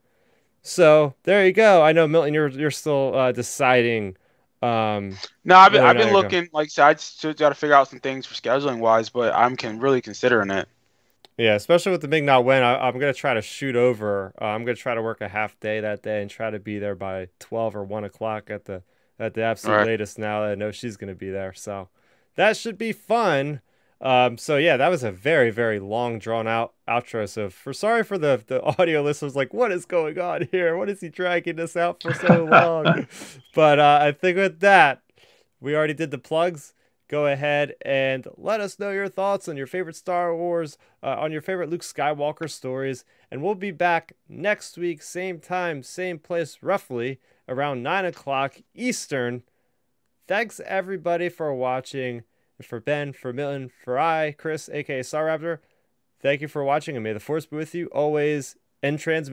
So there you go. I know Milton, you're you're still uh, deciding. Um, No, I've been, I've been looking. Like I said, I still got to figure out some things for scheduling wise, but I'm can really considering it. yeah, especially with the Ming-Na Wen, I, I'm gonna try to shoot over. Uh, I'm gonna try to work a half day that day and try to be there by twelve or one o'clock at the at the absolute Right. latest. Now that I know she's gonna be there, so that should be fun. Um, so yeah, that was a very very long drawn out outro. So for sorry for the the audio listeners, like what is going on here? What is he dragging this out for so long? but uh, I think with that, we already did the plugs. Go ahead and let us know your thoughts on your favorite Star Wars, uh, on your favorite Luke Skywalker stories, and we'll be back next week, same time, same place, roughly around nine o'clock Eastern. Thanks everybody for watching. For Ben, for Milton, for I, Chris, aka Starrapter, thank you for watching, and may the force be with you always. and trans.